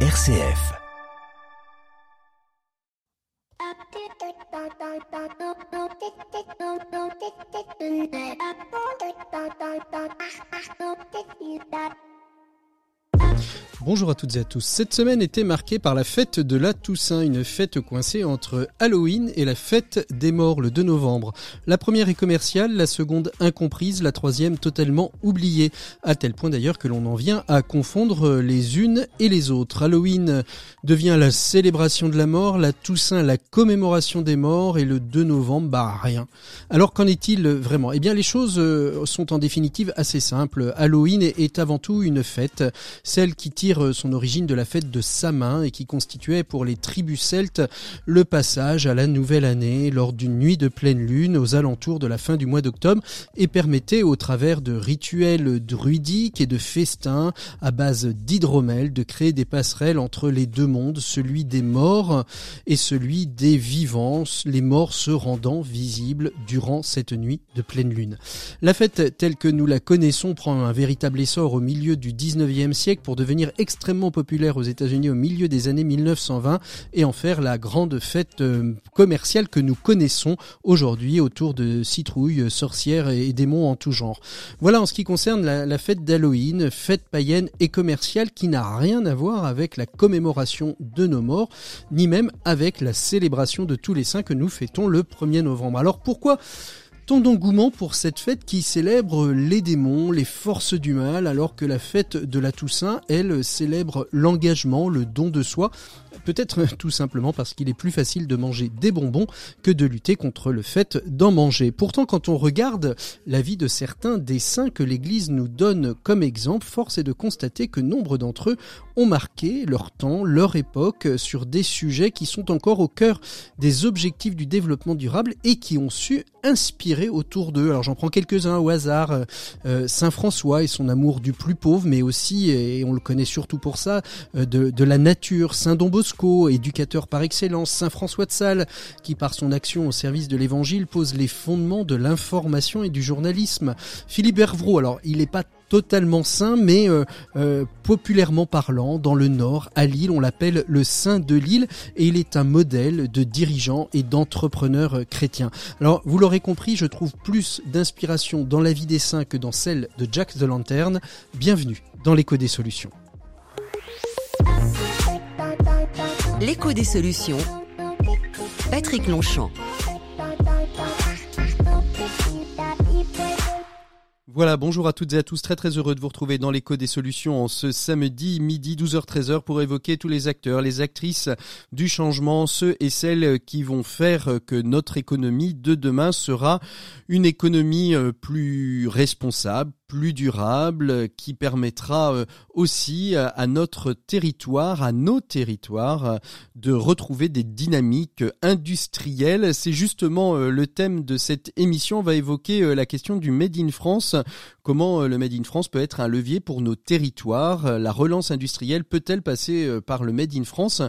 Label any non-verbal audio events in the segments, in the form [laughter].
RCF. Bonjour à toutes et à tous. Cette semaine était marquée par la fête de la Toussaint, une fête coincée entre Halloween et la fête des morts le 2 novembre. La première est commerciale, la seconde incomprise, la troisième totalement oubliée, à tel point d'ailleurs que l'on en vient à confondre les unes et les autres. Halloween devient la célébration de la mort, la Toussaint la commémoration des morts et le 2 novembre, bah rien. Alors qu'en est-il vraiment? Eh bien les choses euh, sont en définitive assez simples. Halloween est avant tout une fête, celle qui tire son origine de la fête de Samin et qui constituait pour les tribus celtes le passage à la nouvelle année lors d'une nuit de pleine lune aux alentours de la fin du mois d'octobre et permettait au travers de rituels druidiques et de festins à base d'hydromel de créer des passerelles entre les deux mondes, celui des morts et celui des vivants, les morts se rendant visibles durant cette nuit de pleine lune. La fête telle que nous la connaissons prend un véritable essor au milieu du 19e siècle pour devenir extrêmement populaire aux États-Unis au milieu des années 1920 et en faire la grande fête euh, commerciale que nous connaissons aujourd'hui autour de citrouilles, sorcières et démons en tout genre. Voilà en ce qui concerne la, la fête d'Halloween, fête païenne et commerciale qui n'a rien à voir avec la commémoration de nos morts, ni même avec la célébration de tous les saints que nous fêtons le 1er novembre. Alors pourquoi Tant d'engouement pour cette fête qui célèbre les démons, les forces du mal, alors que la fête de la Toussaint, elle, célèbre l'engagement, le don de soi, peut-être [laughs] tout simplement parce qu'il est plus facile de manger des bonbons que de lutter contre le fait d'en manger. Pourtant, quand on regarde la vie de certains des saints que l'Église nous donne comme exemple, force est de constater que nombre d'entre eux ont marqué leur temps, leur époque sur des sujets qui sont encore au cœur des objectifs du développement durable et qui ont su inspirer autour d'eux. Alors j'en prends quelques-uns au hasard. Euh, Saint François et son amour du plus pauvre, mais aussi, et on le connaît surtout pour ça, euh, de, la nature. Saint Don Bosco, éducateur par excellence. Saint François de Sales, qui par son action au service de l'Évangile pose les fondements de l'information et du journalisme. Philippe Hervrault, alors il n'est pas totalement saint, mais euh, euh, populairement parlant, dans le Nord, à Lille, on l'appelle le saint de Lille, et il est un modèle de dirigeant et d'entrepreneur chrétien. Alors, vous l'aurez compris, je trouve plus d'inspiration dans la vie des saints que dans celle de Jack the Lantern. Bienvenue dans l'écho des solutions. L'écho des solutions. Patrick Longchamp. Voilà, bonjour à toutes et à tous, très très heureux de vous retrouver dans l'écho des solutions en ce samedi midi 12h-13h pour évoquer tous les acteurs, les actrices du changement, ceux et celles qui vont faire que notre économie de demain sera une économie euh, plus responsable, plus durable, qui permettra euh, aussi euh, à notre territoire, à nos territoires, de retrouver des dynamiques industrielles. C'est justement le thème de cette émission. On va évoquer la question du Made in France. Comment le Made in France peut être un levier pour nos territoires? La relance industrielle peut-elle passer par le Made in France?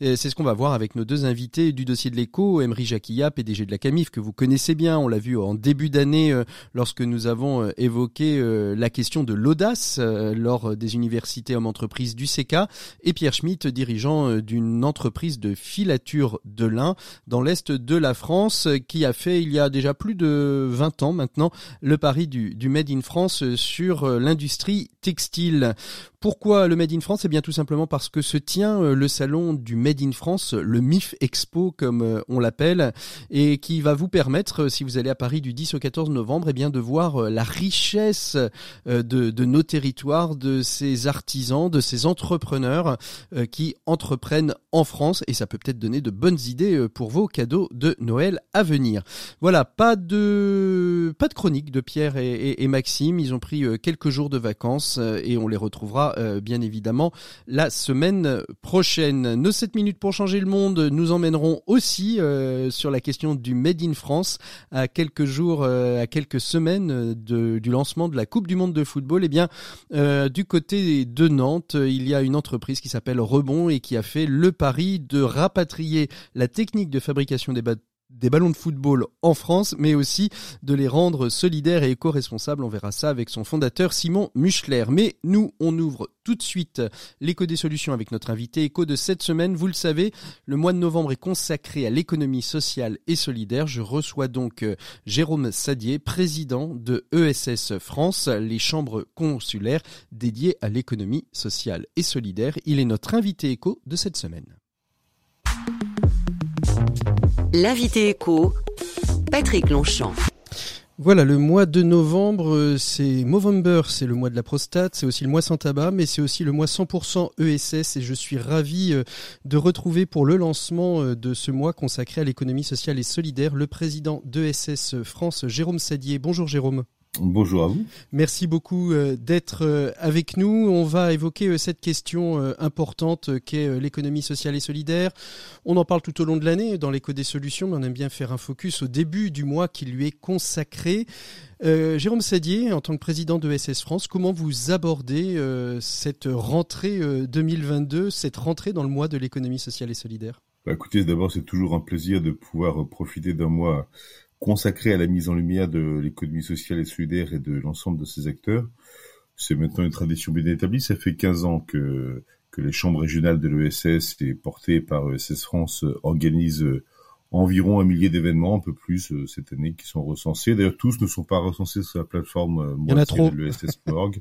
C'est ce qu'on va voir avec nos deux invités du dossier de l'écho, Emery Jacquilla, PDG de la Camif, que vous connaissez bien. On l'a vu en début d'année lorsque nous avons évoqué euh, la question de l'audace euh, lors des universités hommes-entreprises du CK et Pierre Schmitt, dirigeant euh, d'une entreprise de filature de lin dans l'est de la France qui a fait il y a déjà plus de 20 ans maintenant le pari du Made in France sur l'industrie textile. Pourquoi le Made in France? Eh bien tout simplement parce que se tient euh, le salon du Made in France, le MIF Expo comme euh, on l'appelle, et qui va vous permettre, euh, si vous allez à Paris du 10 au 14 novembre, eh bien de voir la richesse de, nos territoires, de ces artisans, de ces entrepreneurs qui entreprennent en France, et ça peut peut-être donner de bonnes idées pour vos cadeaux de Noël à venir. Voilà, pas de pas de chronique de Pierre et Maxime, ils ont pris quelques jours de vacances et on les retrouvera euh, bien évidemment la semaine prochaine. Nos 7 minutes pour changer le monde nous emmèneront aussi euh, sur la question du Made in France à quelques jours, euh, à quelques semaines du lancement de la Coupe du Monde de football. Eh bien, du côté de Nantes, il y a une entreprise qui s'appelle Rebond et qui a fait le pari de rapatrier la technique de fabrication des, des ballons de football en France, mais aussi de les rendre solidaires et éco-responsables. On verra ça avec son fondateur Simon Muchler. Mais nous, on ouvre tout de suite l'écho des solutions avec notre invité écho de cette semaine. Vous le savez, le mois de novembre est consacré à l'économie sociale et solidaire. Je reçois donc euh, Jérôme Sadier, président de ESS France, les chambres consulaires dédiées à l'économie sociale et solidaire. Il est notre invité écho de cette semaine. L'invité écho, Patrick Longchamp. Voilà, le mois de novembre, euh, c'est Movember, c'est le mois de la prostate, c'est aussi le mois sans tabac, mais c'est aussi le mois 100% ESS et je suis ravi euh, de retrouver pour le lancement euh, de ce mois consacré à l'économie sociale et solidaire le président d'ESS France, Jérôme Sadier. Bonjour Jérôme. Bonjour à vous. Merci beaucoup euh, d'être euh, avec nous. On va évoquer euh, cette question importante qu'est l'économie sociale et solidaire. On en parle tout au long de l'année dans l'écho des solutions, mais on aime bien faire un focus au début du mois qui lui est consacré. Jérôme Sadier, en tant que président de SS France, comment vous abordez cette rentrée 2022, cette rentrée dans le mois de l'économie sociale et solidaire? Bah, Écoutez, d'abord, c'est toujours un plaisir de pouvoir profiter d'un mois consacré à la mise en lumière de l'économie sociale et solidaire et de l'ensemble de ses acteurs. C'est maintenant une tradition bien établie. Ça fait 15 ans que, que les chambres régionales de l'ESS et portées par ESS France organisent environ un millier d'événements, un peu plus euh, cette année, qui sont recensés. D'ailleurs, tous ne sont pas recensés sur la plateforme euh, de l'ESS.org,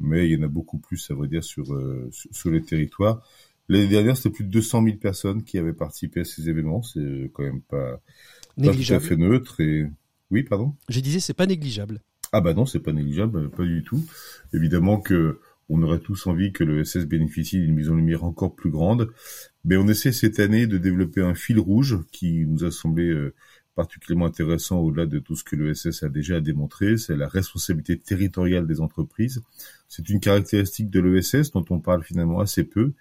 mais il y en a beaucoup plus, à vrai dire, sur, euh, sur, les territoires. L'année dernière, c'était plus de 200 000 personnes qui avaient participé à ces événements. C'est quand même pas, négligeable. Pas tout à fait neutre et oui, pardon? Je disais c'est pas négligeable. Ah bah non, c'est pas négligeable, pas du tout. Évidemment que on aurait tous envie que le SS bénéficie d'une mise en lumière encore plus grande, mais on essaie cette année de développer un fil rouge qui nous a semblé euh, particulièrement intéressant au-delà de tout ce que le SS a déjà démontré, c'est la responsabilité territoriale des entreprises. C'est une caractéristique de l'ESS dont on parle finalement assez peu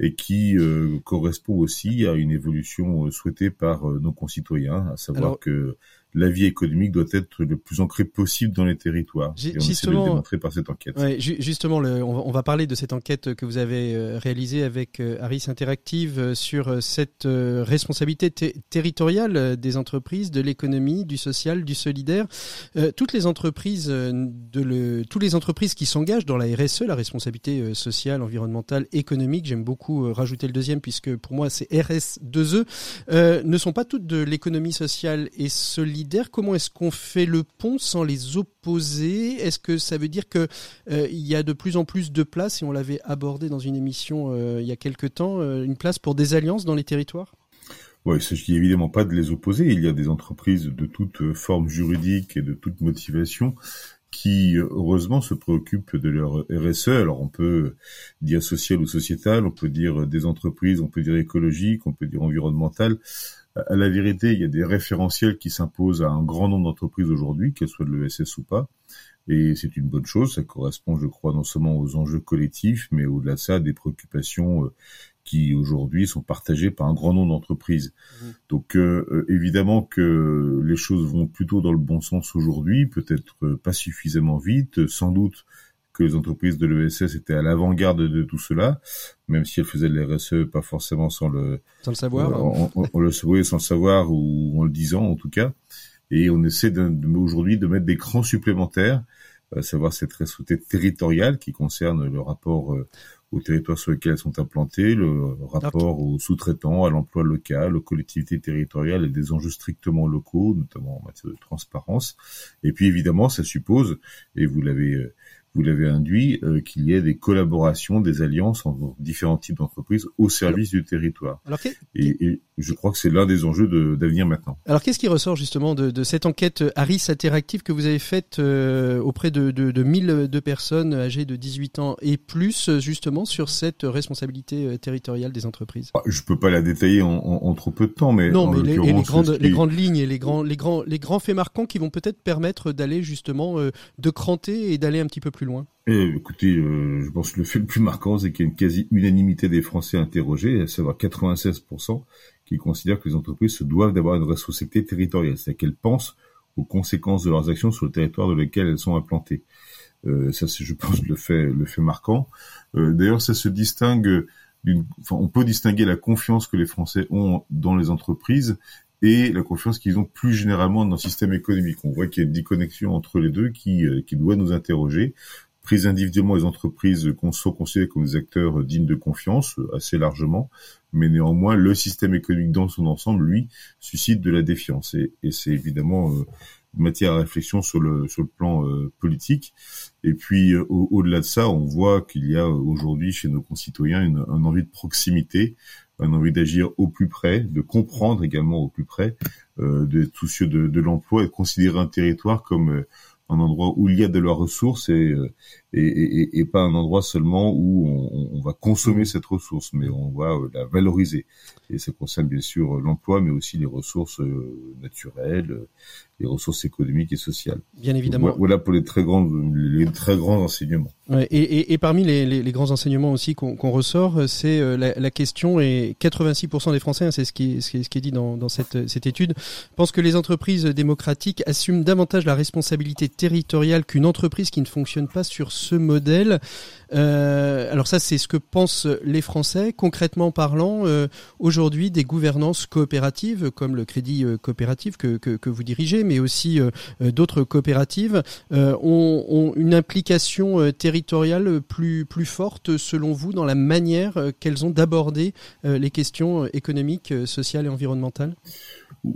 et qui euh, correspond aussi à une évolution euh, souhaitée par euh, nos concitoyens, à savoir que la vie économique doit être le plus ancrée possible dans les territoires. et on justement, de le démontrer par cette enquête. Ouais, justement, le, on, va, parler de cette enquête que vous avez euh, réalisée avec euh, Harris Interactive euh, sur cette responsabilité territoriale des entreprises, de l'économie, du social, du solidaire. toutes les entreprises, de le, toutes les entreprises qui s'engagent dans la RSE, la responsabilité sociale, environnementale, économique, j'aime beaucoup rajouter le deuxième puisque pour moi c'est RS2E, ne sont pas toutes de l'économie sociale et Comment est-ce qu'on fait le pont sans les opposer? Est-ce que ça veut dire qu'il euh, y a de plus en plus de place, et on l'avait abordé dans une émission euh, il y a quelque temps, euh, une place pour des alliances dans les territoires? Oui, il ne s'agit évidemment pas de les opposer. Il y a des entreprises de toute forme juridique et de toute motivation qui, heureusement, se préoccupent de leur RSE. Alors, on peut dire social ou sociétal, on peut dire des entreprises, on peut dire écologique, on peut dire environnemental à la vérité, il y a des référentiels qui s'imposent à un grand nombre d'entreprises aujourd'hui, qu'elles soient de l'ESS ou pas. Et c'est une bonne chose, ça correspond, je crois, non seulement aux enjeux collectifs, mais au-delà de ça, des préoccupations euh, qui aujourd'hui sont partagées par un grand nombre d'entreprises. Mmh. Donc euh, euh, évidemment que les choses vont plutôt dans le bon sens aujourd'hui, peut-être pas suffisamment vite, sans doute que les entreprises de l'ESS étaient à l'avant-garde de tout cela, même si elles faisaient de l'RSE pas forcément sans le, sans le savoir, on, on, le savait sans le savoir ou en le disant en tout cas. Et on essaie de, aujourd'hui de mettre des crans supplémentaires, à savoir cette responsabilité territoriale qui concerne le rapport euh, aux territoires sur lesquels elles sont implantées, le rapport aux sous-traitants, à l'emploi local, aux collectivités territoriales et des enjeux strictement locaux, notamment en matière de transparence. Et puis évidemment, ça suppose, et vous l'avez euh, vous l'avez induit, euh, qu'il y ait des collaborations, des alliances entre différents types d'entreprises au service du territoire. Alors, et, je crois que c'est l'un des enjeux d'avenir maintenant. Alors qu'est-ce qui ressort justement de, de, cette enquête Harris Interactive que vous avez faite euh, auprès de, de, de 1000 de personnes âgées de 18 ans et plus, justement sur cette responsabilité euh, territoriale des entreprises? Bah, Je peux pas la détailler en, en, trop peu de temps, mais non, mais les, les, grandes, les grandes lignes et les grands, les grands, les grands faits marquants qui vont peut-être permettre d'aller justement de cranter et d'aller un petit peu plus loin écoutez, euh, je pense que le fait le plus marquant, c'est qu'il y a une quasi-unanimité des Français interrogés, à savoir 96%, qui considèrent que les entreprises se doivent d'avoir une responsabilité territoriale, c'est-à-dire qu'elles pensent aux conséquences de leurs actions sur le territoire de lequel elles sont implantées. Euh, ça, c'est, je pense, le fait, le fait marquant. Euh, d'ailleurs, ça se distingue d'une, enfin, on peut distinguer la confiance que les Français ont dans les entreprises et la confiance qu'ils ont plus généralement dans le système économique. On voit qu'il y a une déconnexion entre les deux qui, qui doit nous interroger. Prises individuellement, les entreprises sont considérées comme des acteurs dignes de confiance, assez largement, mais néanmoins, le système économique dans son ensemble, lui, suscite de la défiance. Et, c'est évidemment matière à réflexion sur le sur le plan euh, politique. Et puis euh, au-delà de ça, on voit qu'il y a aujourd'hui chez nos concitoyens une, envie de proximité, une envie d'agir au plus près, de comprendre également au plus près, euh, d'être soucieux de, de l'emploi et de considérer un territoire comme euh, un endroit où il y a de leurs ressources et, et, et, et, pas un endroit seulement où on, on, va consommer cette ressource, mais on va la valoriser. Et ça concerne bien sûr l'emploi, mais aussi les ressources naturelles, les ressources économiques et sociales. Bien évidemment. Voilà pour les très grands, les très grands enseignements. Ouais, et, et, et, parmi les, les, les, grands enseignements aussi qu'on ressort, c'est euh, la, la, question et 86% des Français, hein, c'est ce qui, ce, qui, ce qui est dit dans, dans cette, cette étude, pensent que les entreprises démocratiques assument davantage la responsabilité territoriale qu'une entreprise qui ne fonctionne pas sur ce modèle. Euh, alors ça, c'est ce que pensent les Français. Concrètement parlant, euh, aujourd'hui, des gouvernances coopératives, comme le crédit euh, coopératif que, vous dirigez, mais aussi euh, d'autres coopératives, ont, une implication territoriale plus, forte, selon vous, dans la manière qu'elles ont d'aborder les questions économiques, sociales et environnementales?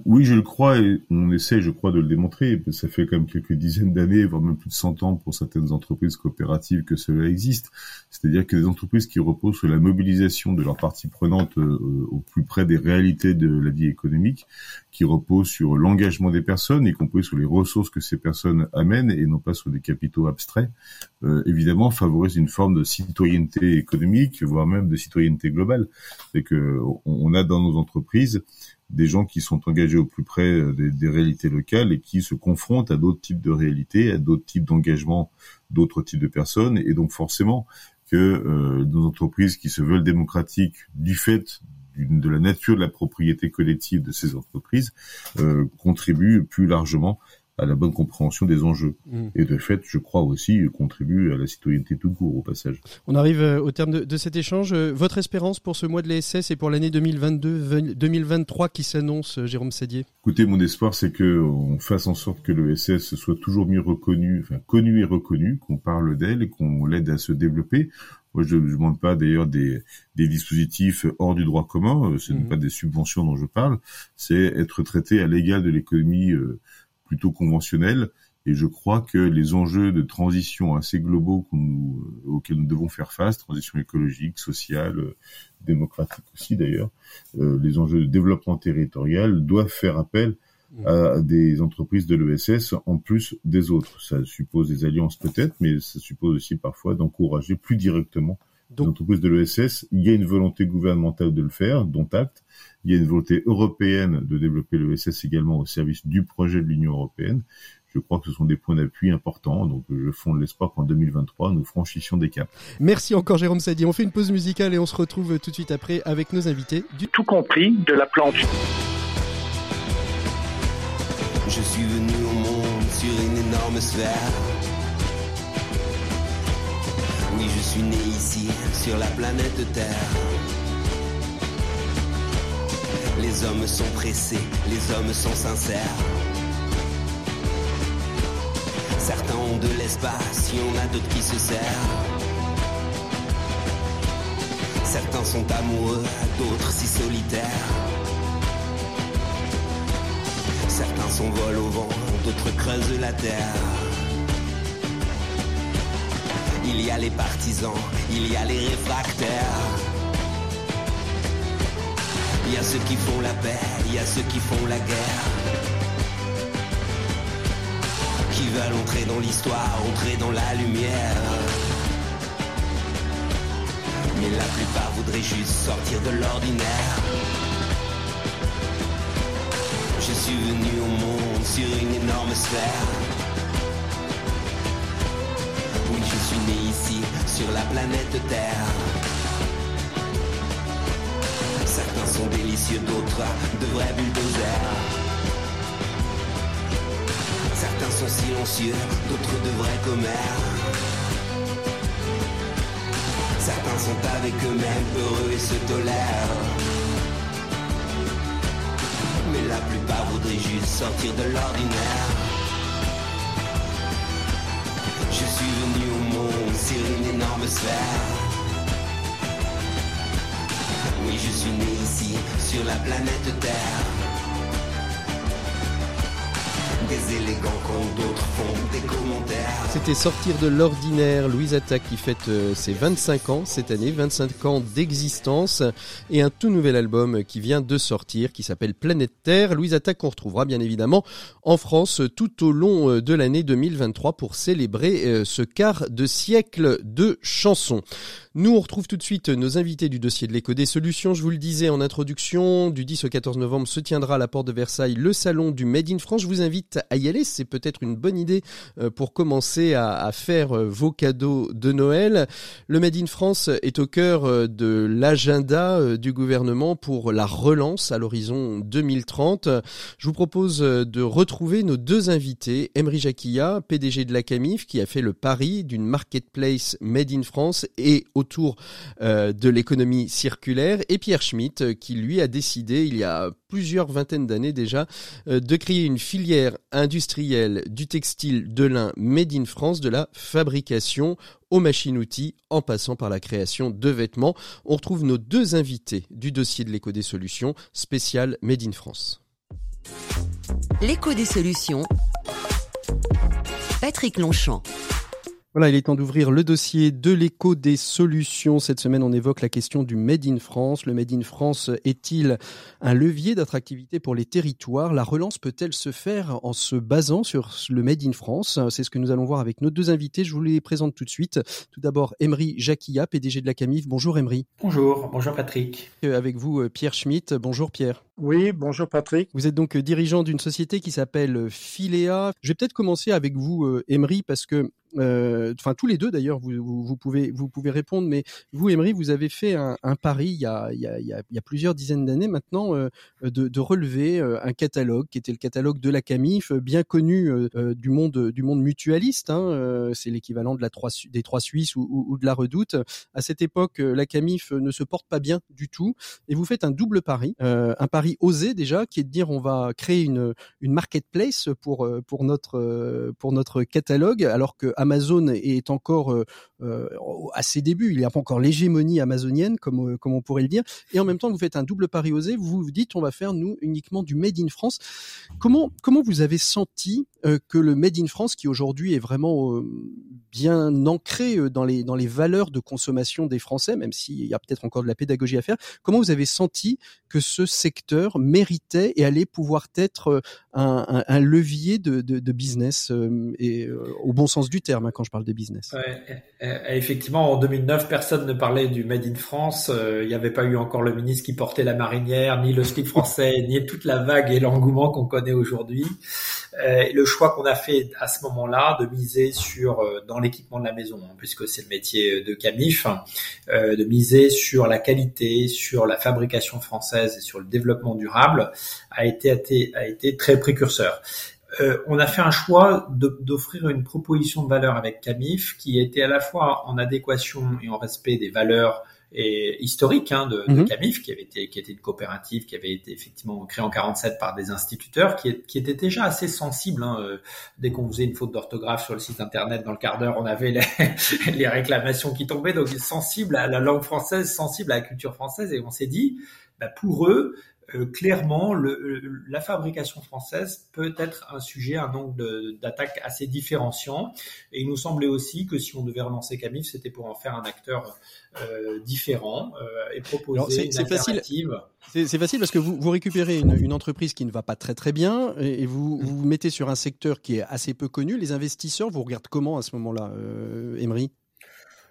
Oui, je le crois et on essaie, je crois, de le démontrer. Ça fait quand même quelques dizaines d'années, voire même plus de 100 ans pour certaines entreprises coopératives que cela existe. C'est-à-dire que des entreprises qui reposent sur la mobilisation de leurs parties prenantes euh, au plus près des réalités de la vie économique, qui reposent sur l'engagement des personnes, y compris sur les ressources que ces personnes amènent et non pas sur des capitaux abstraits, euh, évidemment favorisent une forme de citoyenneté économique, voire même de citoyenneté globale. C'est que on a dans nos entreprises des gens qui sont engagés au plus près euh, des, réalités locales et qui se confrontent à d'autres types de réalités, à d'autres types d'engagement d'autres types de personnes. Et donc forcément que euh, nos entreprises qui se veulent démocratiques du fait de la nature de la propriété collective de ces entreprises euh, contribuent plus largement à la bonne compréhension des enjeux. Mm. Et de fait, je crois aussi, contribue à la citoyenneté tout court au passage. On arrive euh, au terme de, de cet échange. Euh, votre espérance pour ce mois de l'ESS et pour l'année 2022-2023 qui s'annonce, euh, Jérôme Sadier Écoutez, mon espoir, c'est que on fasse en sorte que l'ESS soit toujours mieux reconnu, enfin connu et reconnu, qu'on parle d'elle et qu'on l'aide à se développer. Moi, je ne demande pas d'ailleurs des, des, dispositifs hors du droit commun, ce n'est mm. pas des subventions dont je parle, c'est être traité à l'égal de l'économie plutôt conventionnel. Et je crois que les enjeux de transition assez globaux nous, euh, auxquels nous devons faire face, transition écologique, sociale, euh, démocratique aussi d'ailleurs, euh, les enjeux de développement territorial doivent faire appel à des entreprises de l'ESS en plus des autres. Ça suppose des alliances peut-être, mais ça suppose aussi parfois d'encourager plus directement les entreprises de l'ESS. Il y a une volonté gouvernementale de le faire, dont acte. Il y a une volonté européenne de développer l'ESS également au service du projet de l'Union européenne. Je crois que ce sont des points d'appui importants, donc je fonde l'espoir qu'en 2023, nous franchissions des caps. Merci encore Jérôme Sadi. On fait une pause musicale et on se retrouve tout de suite après avec nos invités. Du... Tout compris de la plante. Je suis venu au monde sur une énorme sphère. Oui, je suis né ici, sur la planète Terre. Les hommes sont pressés, les hommes sont sincères. Certains ont de l'espace, il y en a d'autres qui se serrent. Certains sont amoureux, d'autres si solitaires. Certains s'envolent au vent, d'autres creusent la terre. Il y a les partisans, il y a les réfractaires. Il y a ceux qui font la paix, il y a ceux qui font la guerre. Qui veulent entrer dans l'histoire, entrer dans la lumière. Mais la plupart voudraient juste sortir de l'ordinaire. Venu au monde sur une énorme sphère. Oui, je suis né ici, sur la planète Terre. Certains sont délicieux, d'autres de vrais bulldozers. Certains sont silencieux, d'autres de vrais commères. Certains sont avec eux-mêmes heureux et se tolèrent. Voudraient juste sortir de l'ordinaire. Je suis venu au monde sur une énorme sphère. Oui, je suis né ici, sur la planète Terre. C'était Sortir de l'ordinaire, Louise Attaque qui fête euh, ses 25 ans cette année, 25 ans d'existence et un tout nouvel album qui vient de sortir qui s'appelle Planète Terre. Louise Attaque qu'on retrouvera bien évidemment en France tout au long euh, de l'année 2023 pour célébrer euh, ce quart de siècle de chansons. Nous, on retrouve tout de suite nos invités du dossier de l'écho des solutions. Je vous le disais en introduction, du 10 au 14 novembre se tiendra à la porte de Versailles le salon du Made in France. Je vous invite à y aller. C'est peut-être une bonne idée euh, pour commencer à, faire euh, vos cadeaux de Noël. Le Made in France est au cœur euh, de l'agenda du gouvernement pour la relance à l'horizon 2030. Je vous propose de retrouver nos deux invités. Emery Jacquilla, PDG de la CAMIF, qui a fait le pari d'une marketplace Made in France et autour euh, de l'économie circulaire, et Pierre Schmitt, euh, qui lui a décidé, il y a plusieurs vingtaines d'années déjà, euh, de créer une filière industrielle du textile de lin Made in France, de la fabrication aux machines-outils, en passant par la création de vêtements. On retrouve nos deux invités du dossier de l'éco des solutions, spécial Made in France. L'écho des solutions. Patrick Longchamp. Voilà, il est temps d'ouvrir le dossier de l'écho des solutions. Cette semaine, on évoque la question du Made in France. Le Made in France est-il un levier d'attractivité pour les territoires? La relance peut-elle se faire en se basant sur le Made in France? C'est ce que nous allons voir avec nos deux invités. Je vous les présente tout de suite. Tout d'abord, Emery Jacquilla, PDG de la CAMIF. Bonjour Emery. Bonjour, bonjour Patrick. Euh, Avec vous, euh, Pierre Schmitt. Bonjour Pierre. Oui, bonjour Patrick. Vous êtes donc euh, dirigeant d'une société qui s'appelle Philéa. Je vais peut-être commencer avec vous, Emery, parce que, enfin tous les deux d'ailleurs, vous, vous, vous pouvez vous pouvez répondre. Mais vous, Emery, vous avez fait un, un pari il y a, il y a, il y a, plusieurs dizaines d'années maintenant euh, de, de relever euh, un catalogue qui était le catalogue de la Camif, euh, bien connu euh, euh, du monde du monde mutualiste. Hein, euh, C'est l'équivalent de la des trois Suisses ou, ou, de la Redoute. À cette époque, euh, la Camif ne se porte pas bien du tout, et vous faites un double pari, euh, un pari osé déjà, qui est de dire on va créer une une marketplace pour euh, pour notre euh, pour notre catalogue, alors que est encore euh, euh, à ses débuts, il n'y a pas encore l'hégémonie amazonienne comme euh, comme on pourrait le dire, et en même temps vous faites un double pari osé, vous vous dites on va faire nous uniquement du made in France. Comment comment vous avez senti que le made in France, qui aujourd'hui est vraiment bien ancré dans les dans les valeurs de consommation des Français, même s'il y a peut-être encore de la pédagogie à faire, comment vous avez senti que ce secteur méritait et allait pouvoir être un, levier de, de, business et au bon sens du terme? Hein, quand je parle de business. Effectivement, en 2009, personne ne parlait du Made in France. Euh, Il n'y avait pas eu encore le ministre qui portait la marinière, ni le slip français, [laughs] ni toute la vague et l'engouement qu'on connaît aujourd'hui. Euh, le choix qu'on a fait à ce moment-là de miser sur euh, dans l'équipement de la maison, hein, puisque c'est le métier de Camif, euh, de miser sur la qualité, sur la fabrication française et sur le développement durable, a été très précurseur. Euh, on a fait un choix d'offrir une proposition de valeur avec Camif qui était à la fois en adéquation et en respect des valeurs et historiques hein, de, de Mhm. Camif, qui avait été qui était une coopérative qui avait été effectivement créée en 47 par des instituteurs, qui, est- qui était déjà assez sensible. Hein, euh, dès qu'on faisait une faute d'orthographe sur le site internet, dans le quart d'heure, on avait les, [laughs] les réclamations qui tombaient. Donc sensible à la langue française, sensible à la culture française, et on s'est dit, bah, pour eux, euh, clairement, le, la fabrication française peut être un sujet, un angle d'attaque assez différenciant. Et il nous semblait aussi que si on devait relancer Camif, c'était pour en faire un acteur euh, différent euh, et proposer une alternative. C'est facile parce que vous, vous récupérez une, une entreprise qui ne va pas très très bien et, et vous, vous mettez sur un secteur qui est assez peu connu. Les investisseurs vous regardent comment à ce moment-là, Emery?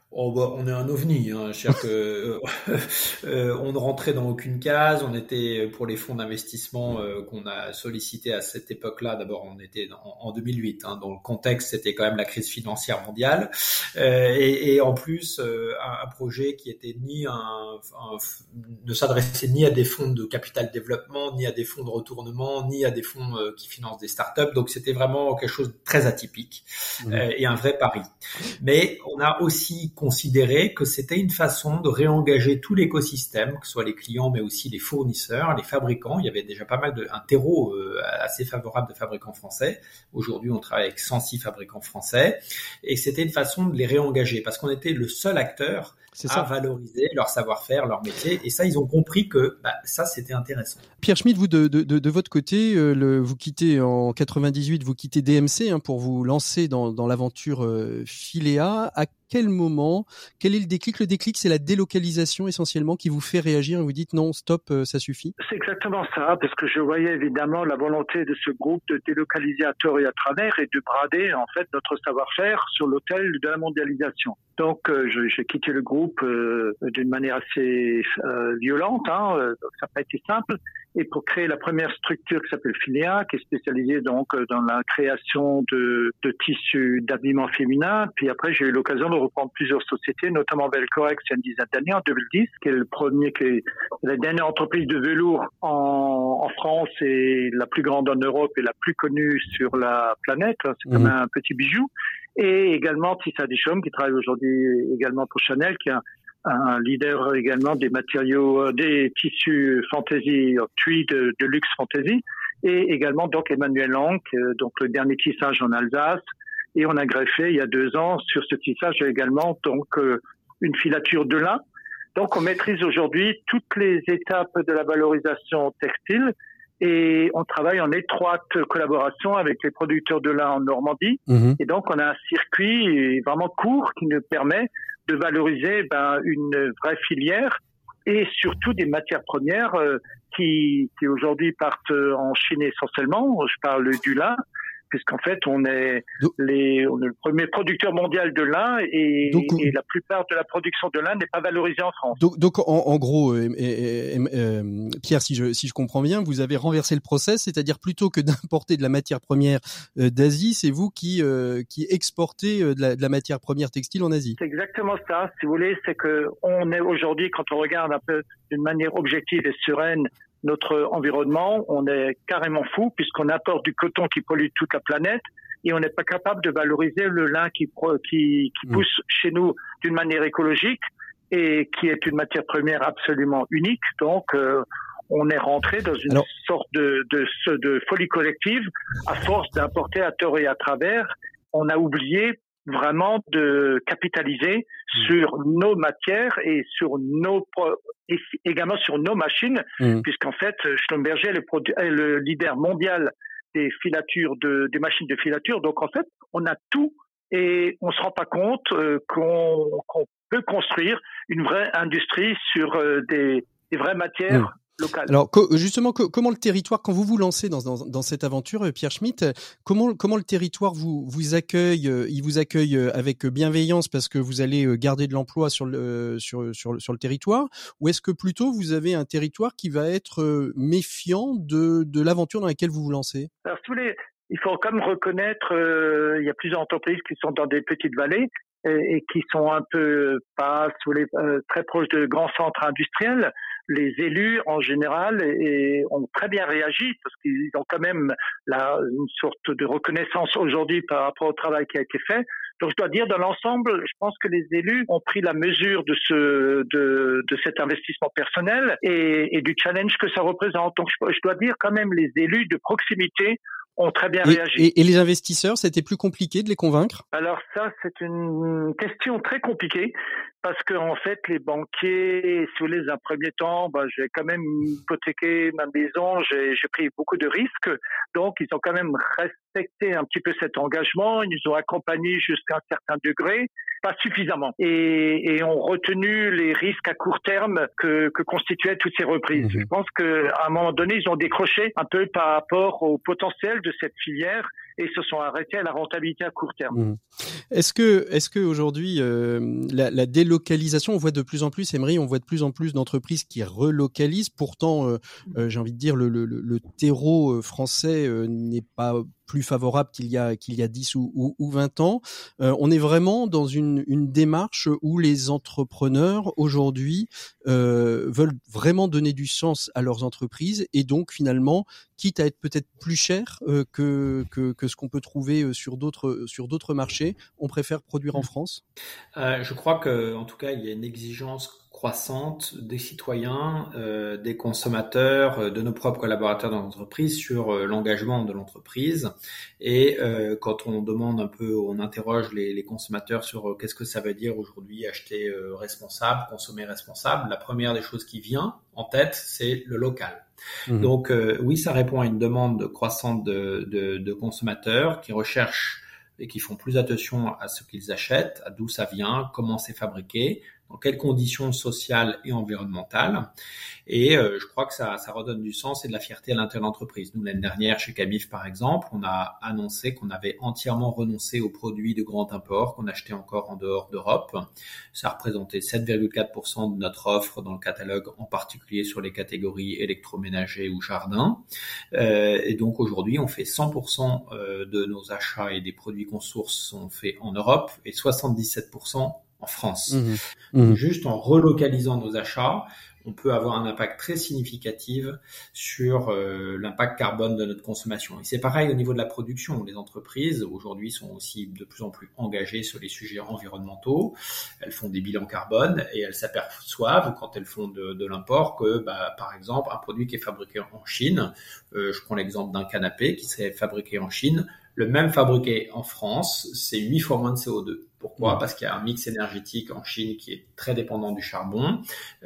Oh bah, on est un ovni, hein. Que euh, [laughs] euh, on ne rentrait dans aucune case. On était pour les fonds d'investissement euh, qu'on a sollicité à cette époque-là. D'abord, on était en, en 2008. Hein, dans le contexte, c'était quand même la crise financière mondiale, Euh, et, et en plus euh, un, un projet qui était ni un, un- ne s'adressait ni à des fonds de capital développement, ni à des fonds de retournement, ni à des fonds euh, qui financent des startups. Donc, c'était vraiment quelque chose de très atypique euh, et un vrai pari. Mais on a aussi considéré que c'était une façon de réengager tout l'écosystème, que ce soit les clients, mais aussi les fournisseurs, les fabricants. Il y avait déjà pas mal de un terreau euh, assez favorable de fabricants français. Aujourd'hui, on travaille avec 106 fabricants français, et c'était une façon de les réengager parce qu'on était le seul acteur à valoriser leur savoir-faire, leur métier. Et ça, ils ont compris que bah, ça, c'était intéressant. Pierre Schmidt, vous de, de, de, votre côté, euh, le, vous quittez en 98, vous quittez DMC hein, pour vous lancer dans, dans l'aventure euh, Philéa. À quel moment, quel est le déclic? Le déclic, c'est la délocalisation essentiellement qui vous fait réagir et vous dites non, stop, euh, ça suffit C'est exactement ça, parce que je voyais évidemment la volonté de ce groupe de délocaliser à tort et à travers et de brader en fait notre savoir-faire sur l'autel de la mondialisation. Donc euh, j'ai quitté le groupe euh, d'une manière assez violente, hein, ça n'a pas été simple, et pour créer la première structure qui s'appelle Filia, qui est spécialisée donc dans la création de, de tissus d'habillement féminin. Puis après, j'ai eu l'occasion de reprendre plusieurs sociétés, notamment Velcorex il y a une dizaine d'années, en 2010, qui est le premier, qui est la dernière entreprise de velours en, en France et la plus grande en Europe et la plus connue sur la planète. C'est comme mmh. un petit bijou. Et également Tissa Deschaumes, qui travaille aujourd'hui également pour Chanel, qui a un leader également des matériaux, euh, des tissus fantasy, tweed de, de luxe fantasy, et également donc Emmanuel Lang, euh, donc le dernier tissage en Alsace, et on a greffé il y a deux ans sur ce tissage également donc euh, une filature de lin. Donc on maîtrise aujourd'hui toutes les étapes de la valorisation textile et on travaille en étroite collaboration avec les producteurs de lin en Normandie. Mhm. Et donc on a un circuit vraiment court qui nous permet de valoriser ben, une vraie filière et surtout des matières premières euh, qui, qui aujourd'hui partent en Chine essentiellement. Je parle du lin, puisqu'en fait on est, les, on est le premier producteur mondial de lin et, et, la plupart de la production de lin n'est pas valorisée en France. Donc, donc en, en, gros, euh, euh, Pierre, si je, si je comprends bien, vous avez renversé le process, c'est-à-dire plutôt que [laughs] d'importer de la matière première euh, d'Asie, c'est vous qui, qui exportez de la, de la, matière première textile en Asie. C'est exactement ça. Si vous voulez, c'est que on est aujourd'hui, quand on regarde un peu d'une manière objective et sereine notre environnement, on est carrément fou puisqu'on apporte du coton qui pollue toute la planète et on n'est pas capable de valoriser le lin qui, qui, qui mm. pousse chez nous d'une manière écologique et qui est une matière première absolument unique. Donc, euh, on est rentré dans une sorte de, de, de folie collective à force d'importer à tort et à travers. On a oublié vraiment de capitaliser mmh. sur nos matières et sur nos et également sur nos machines, mmh. puisqu'en fait Schlumberger est le, leader mondial des filatures de des machines de filature. Donc en fait, on a tout et on se rend pas compte euh, qu'on peut construire une vraie industrie sur euh, des, des vraies matières Alors justement, comment le territoire, quand vous vous lancez dans, dans, dans cette aventure, euh, Pierre Schmitt, comment, comment le territoire vous, vous accueille euh, Il vous accueille euh, avec bienveillance parce que vous allez garder de l'emploi sur le, sur, sur, sur le territoire? Ou est-ce que plutôt vous avez un territoire qui va être méfiant de, de l'aventure dans laquelle vous vous lancez? Alors, tous les, il faut quand même reconnaître, il y a plusieurs entreprises qui sont dans des petites vallées et, qui sont un peu pas sous les, très proches de grands centres industriels les élus en général ont très bien réagi parce qu'ils ont quand même une sorte de reconnaissance aujourd'hui par rapport au travail qui a été fait. Donc je dois dire dans l'ensemble, je pense que les élus ont pris la mesure de ce de, de cet investissement personnel et, du challenge que ça représente. Donc je dois dire quand même les élus de proximité ont très bien réagi. Et, les investisseurs, c'était plus compliqué de les convaincre? Alors ça, c'est une question très compliquée parce que en fait, les banquiers, sous les un premier temps, bah, j'ai quand même hypothéqué ma maison, j'ai pris beaucoup de risques, donc ils ont quand même respecté un petit peu cet engagement, ils nous ont accompagnés jusqu'à un certain degré, pas suffisamment, et, et ont retenu les risques à court terme que, que constituaient toutes ces reprises. Mhm. Je pense qu'à un moment donné, ils ont décroché un peu par rapport au potentiel de cette filière et se sont arrêtés à la rentabilité à court terme. Mmh. Est-ce que, est-ce que aujourd'hui euh, la, la, délocalisation, on voit de plus en plus, Emery, on voit de plus en plus d'entreprises qui relocalisent. Pourtant, euh, euh j'ai envie de dire le, le, le terreau français n'est pas plus favorable qu'il y a qu'il y a 10 ou, ou, 20 ans. on est vraiment dans une, une démarche où les entrepreneurs aujourd'hui veulent vraiment donner du sens à leurs entreprises et donc finalement quitte à être peut-être plus cher que, que, que ce qu'on peut trouver sur d'autres sur d'autres marchés, on préfère produire en mmh. France Je crois que en tout cas il y a une exigence croissante des citoyens, euh, des consommateurs, euh, de nos propres collaborateurs dans l'entreprise sur euh, l'engagement de l'entreprise. Et quand on demande un peu, on interroge les, les consommateurs sur qu'est-ce que ça veut dire aujourd'hui acheter responsable, consommer responsable, la première des choses qui vient en tête, c'est le local. Mmh. Donc oui, ça répond à une demande croissante de, de, de consommateurs qui recherchent et qui font plus attention à ce qu'ils achètent, à d'où ça vient, comment c'est fabriqué, dans quelles conditions sociales et environnementales. Et euh, je crois que ça, ça redonne du sens et de la fierté à l'intérieur de l'entreprise. Nous, l'année dernière, chez Cabif, par exemple, on a annoncé qu'on avait entièrement renoncé aux produits de grand import qu'on achetait encore en dehors d'Europe. Ça représentait 7,4% de notre offre dans le catalogue, en particulier sur les catégories électroménager ou jardin. Euh, et donc aujourd'hui, on fait 100% euh, de nos achats et des produits qu'on source sont faits en Europe et 77% en France. Mmh mmh Juste en relocalisant nos achats, on peut avoir un impact très significatif sur euh, l'impact carbone de notre consommation. Et c'est pareil au niveau de la production. Les entreprises aujourd'hui sont aussi de plus en plus engagées sur les sujets environnementaux. Elles font des bilans carbone et elles s'aperçoivent quand elles font de, l'import que, bah, par exemple, un produit qui est fabriqué en Chine, euh, je prends l'exemple d'un canapé qui serait fabriqué en Chine, le même fabriqué en France, c'est 8 fois moins de CO2. Pourquoi mm. Parce qu'il y a un mix énergétique en Chine qui est très dépendant du charbon,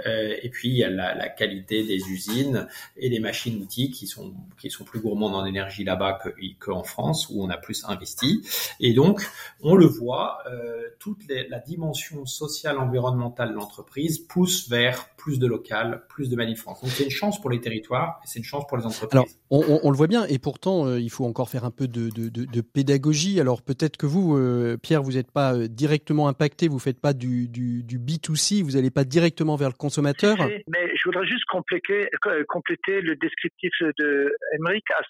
euh, et puis il y a la, la, qualité des usines et des machines-outils qui sont qui sont plus gourmandes en énergie là-bas qu'en France où on a plus investi. Et donc on le voit, euh, toute les, la dimension sociale environnementale de l'entreprise pousse vers plus de local, plus de Made France. Donc c'est une chance pour les territoires et c'est une chance pour les entreprises. Alors on, on, le voit bien et pourtant euh, il faut encore faire un peu de, de, de, de pédagogie. Alors peut-être que vous, Pierre, vous n'êtes pas directement impacté, vous faites pas du, du, du B2C, vous n'allez pas directement vers le consommateur? Mais je voudrais juste compléter, euh, compléter le descriptif de Emmerich à